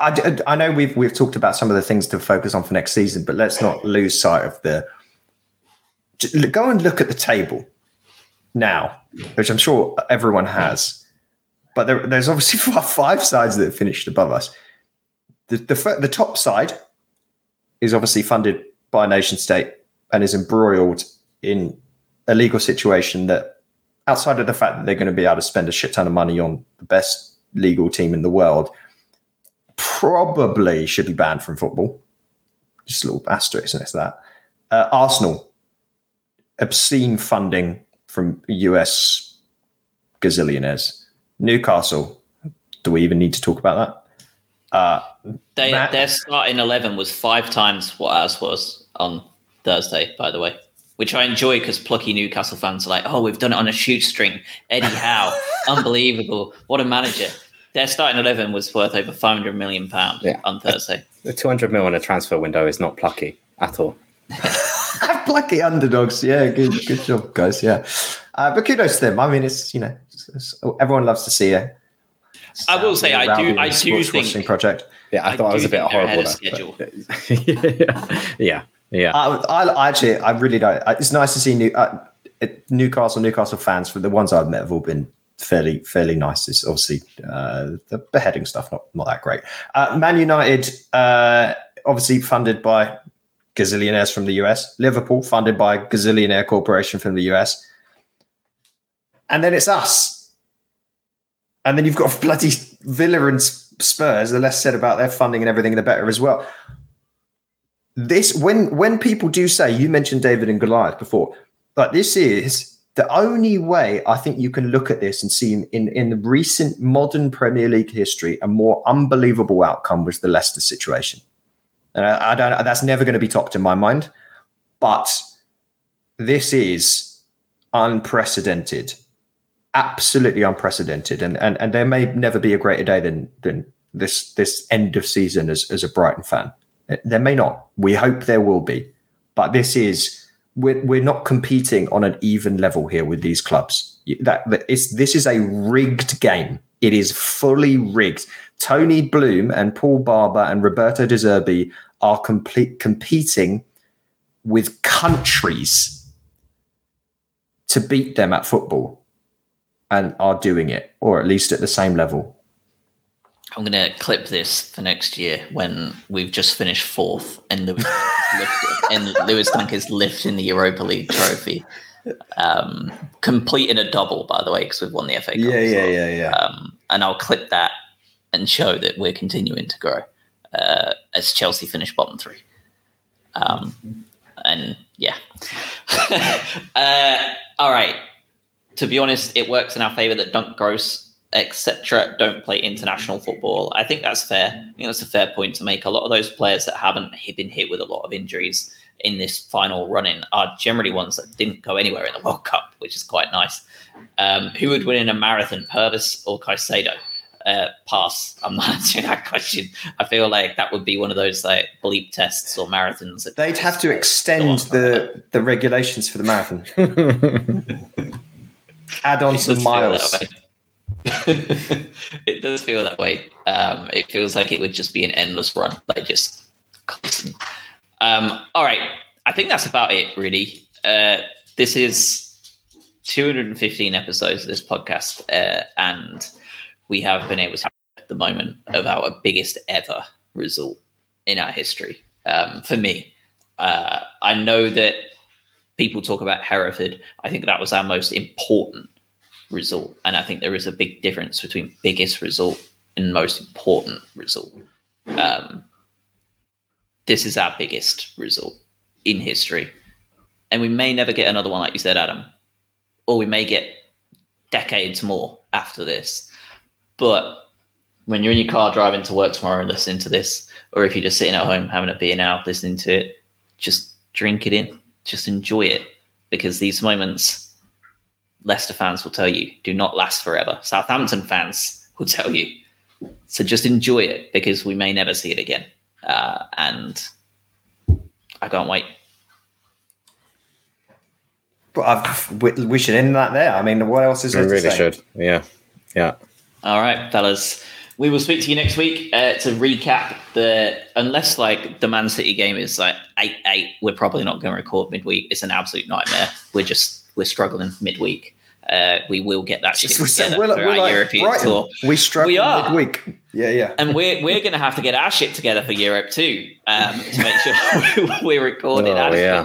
Speaker 1: I, I know we've we've talked about some of the things to focus on for next season, but let's not lose sight of the. Go and look at the table now, which I'm sure everyone has. But there, there's obviously five sides that finished above us. The, the, the top side is obviously funded by a nation state and is embroiled in a legal situation that, outside of the fact that they're going to be able to spend a shit ton of money on the best legal team in the world, probably should be banned from football. Just a little asterisk next to that. Uh, Arsenal, obscene funding from US gazillionaires. Newcastle, do we even need to talk about that? Uh,
Speaker 2: They,
Speaker 1: Matt-
Speaker 2: their starting eleven was five times what ours was on Thursday. By the way, which I enjoy because plucky Newcastle fans are like, "Oh, we've done it on a shoestring." Eddie Howe, unbelievable! What a manager! Their starting eleven was worth over five hundred million pounds
Speaker 3: Yeah.
Speaker 2: on Thursday.
Speaker 3: The 200 mil in a transfer window is not plucky at all.
Speaker 1: Plucky underdogs. Yeah, good, good job, guys. Yeah, uh, but kudos to them. I mean, it's you know, it's, it's- everyone loves to see it.
Speaker 2: I will say, I do- I do think-
Speaker 1: project.
Speaker 3: Yeah, I,
Speaker 2: I
Speaker 3: thought I was a bit
Speaker 2: think ahead
Speaker 3: horrible.
Speaker 2: of
Speaker 3: there, but- yeah, yeah.
Speaker 1: I, I, I actually, I really don't. It's nice to see new uh, Newcastle, Newcastle fans. For the ones I've met, have all been fairly, fairly nice. It's obviously uh, the beheading stuff not not that great. Uh, Man United, uh, obviously funded by gazillionaires from the US. Liverpool, funded by a gazillionaire corporation from the US. And then it's us. And then you've got bloody Villa and Spurs. The less said about their funding and everything, the better as well this when when people do say you mentioned David and Goliath before, but this is the only way I think you can look at this and see in, in the recent modern Premier League history a more unbelievable outcome was the Leicester situation. And I, I don't that's never going to be topped in my mind, but this is unprecedented, absolutely unprecedented, and and and there may never be a greater day than than this this end of season as as a Brighton fan. There may not. We hope there will be, but this is we're we're not competing on an even level here with these clubs. That, that is this is a rigged game. It is fully rigged. Tony Bloom and Paul Barber and Roberto De Zerbi are complete competing with countries to beat them at football, and are doing it, or at least at the same level.
Speaker 2: I'm going to clip this for next year when we've just finished fourth and Lewis, and Lewis Dunk is lifting the Europa League trophy. Um, completing a double, by the way, because we've won the FA Cup.
Speaker 1: Yeah, yeah,
Speaker 2: well.
Speaker 1: yeah, yeah.
Speaker 2: Um, and I'll clip that and show that we're continuing to grow uh, as Chelsea finish bottom three. Um, and yeah. uh, all right. To be honest, it works in our favor that Dunk Gross, etc., don't play international football. I think that's fair. I think that's a fair point to make. A lot of those players that haven't been hit with a lot of injuries in this final running are generally ones that didn't go anywhere in the World Cup, which is quite nice. Um, who would win in a marathon, Pervis or Caicedo? Uh, pass. I'm not answering that question. I feel like that would be one of those like bleep tests or marathons. that-
Speaker 1: They'd have to extend the the regulations for the marathon. Add on
Speaker 2: It
Speaker 1: some miles.
Speaker 2: it does feel that way. Um, it feels like it would just be an endless run, like just constant. Um, all right, I think that's about it. Really, uh, this is 215 episodes of this podcast, uh, and we have been able to have the moment of our biggest ever result in our history. Um, for me, uh, I know that people talk about Hereford. I think that was our most important result. And I think there is a big difference between biggest result and most important result. Um, this is our biggest result in history. And we may never get another one, like you said, Adam, or we may get decades more after this. But when you're in your car driving to work tomorrow and listening to this, or if you're just sitting at home having a beer now, listening to it, just drink it in, just enjoy it because these moments Leicester fans will tell you do not last forever. Southampton fans will tell you. So just enjoy it because we may never see it again. Uh, and I can't wait.
Speaker 1: But I've, we, we should end that there. I mean, what else is
Speaker 3: We
Speaker 1: there to
Speaker 3: really
Speaker 1: say?
Speaker 3: should. Yeah. Yeah.
Speaker 2: All right, fellas. We will speak to you next week uh, to recap the. Unless like the Man City game is like eight eight, we're probably not going to record midweek. It's an absolute nightmare. We're just we're struggling midweek. Uh, we will get that shit
Speaker 1: We're,
Speaker 2: together
Speaker 1: we're,
Speaker 2: for
Speaker 1: we're
Speaker 2: our
Speaker 1: like
Speaker 2: European
Speaker 1: Brighton.
Speaker 2: tour.
Speaker 1: We struggle
Speaker 2: We are.
Speaker 1: midweek. Yeah, yeah.
Speaker 2: and we're we're going to have to get our shit together for Europe too um, to make sure we're recorded
Speaker 3: Oh, yeah.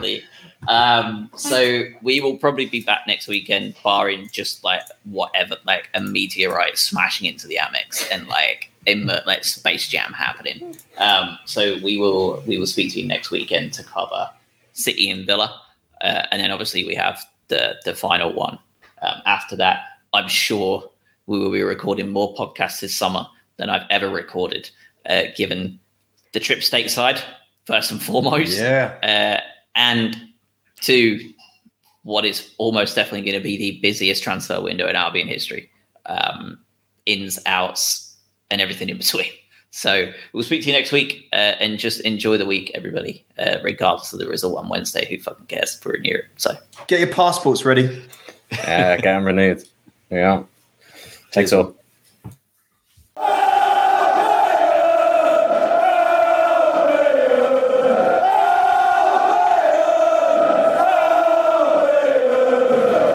Speaker 2: Adequately. Um, so we will probably be back next weekend, barring just like whatever, like a meteorite smashing into the Amex and like a mer- like Space Jam happening. Um, so we will we will speak to you next weekend to cover City and Villa, uh, and then obviously we have the the final one. Um, after that, I'm sure we will be recording more podcasts this summer than I've ever recorded uh, given the trip stateside first and foremost,
Speaker 1: Yeah.
Speaker 2: uh, and two, what is almost definitely going to be the busiest transfer window in Albion history, um, ins, outs, and everything in between. So we'll speak to you next week, uh, and just enjoy the week, everybody. Uh, regardless of the result on Wednesday, who fucking cares? We're in Europe, so.
Speaker 1: Get your passports ready.
Speaker 3: Yeah, get them renewed. Yeah. Takes all.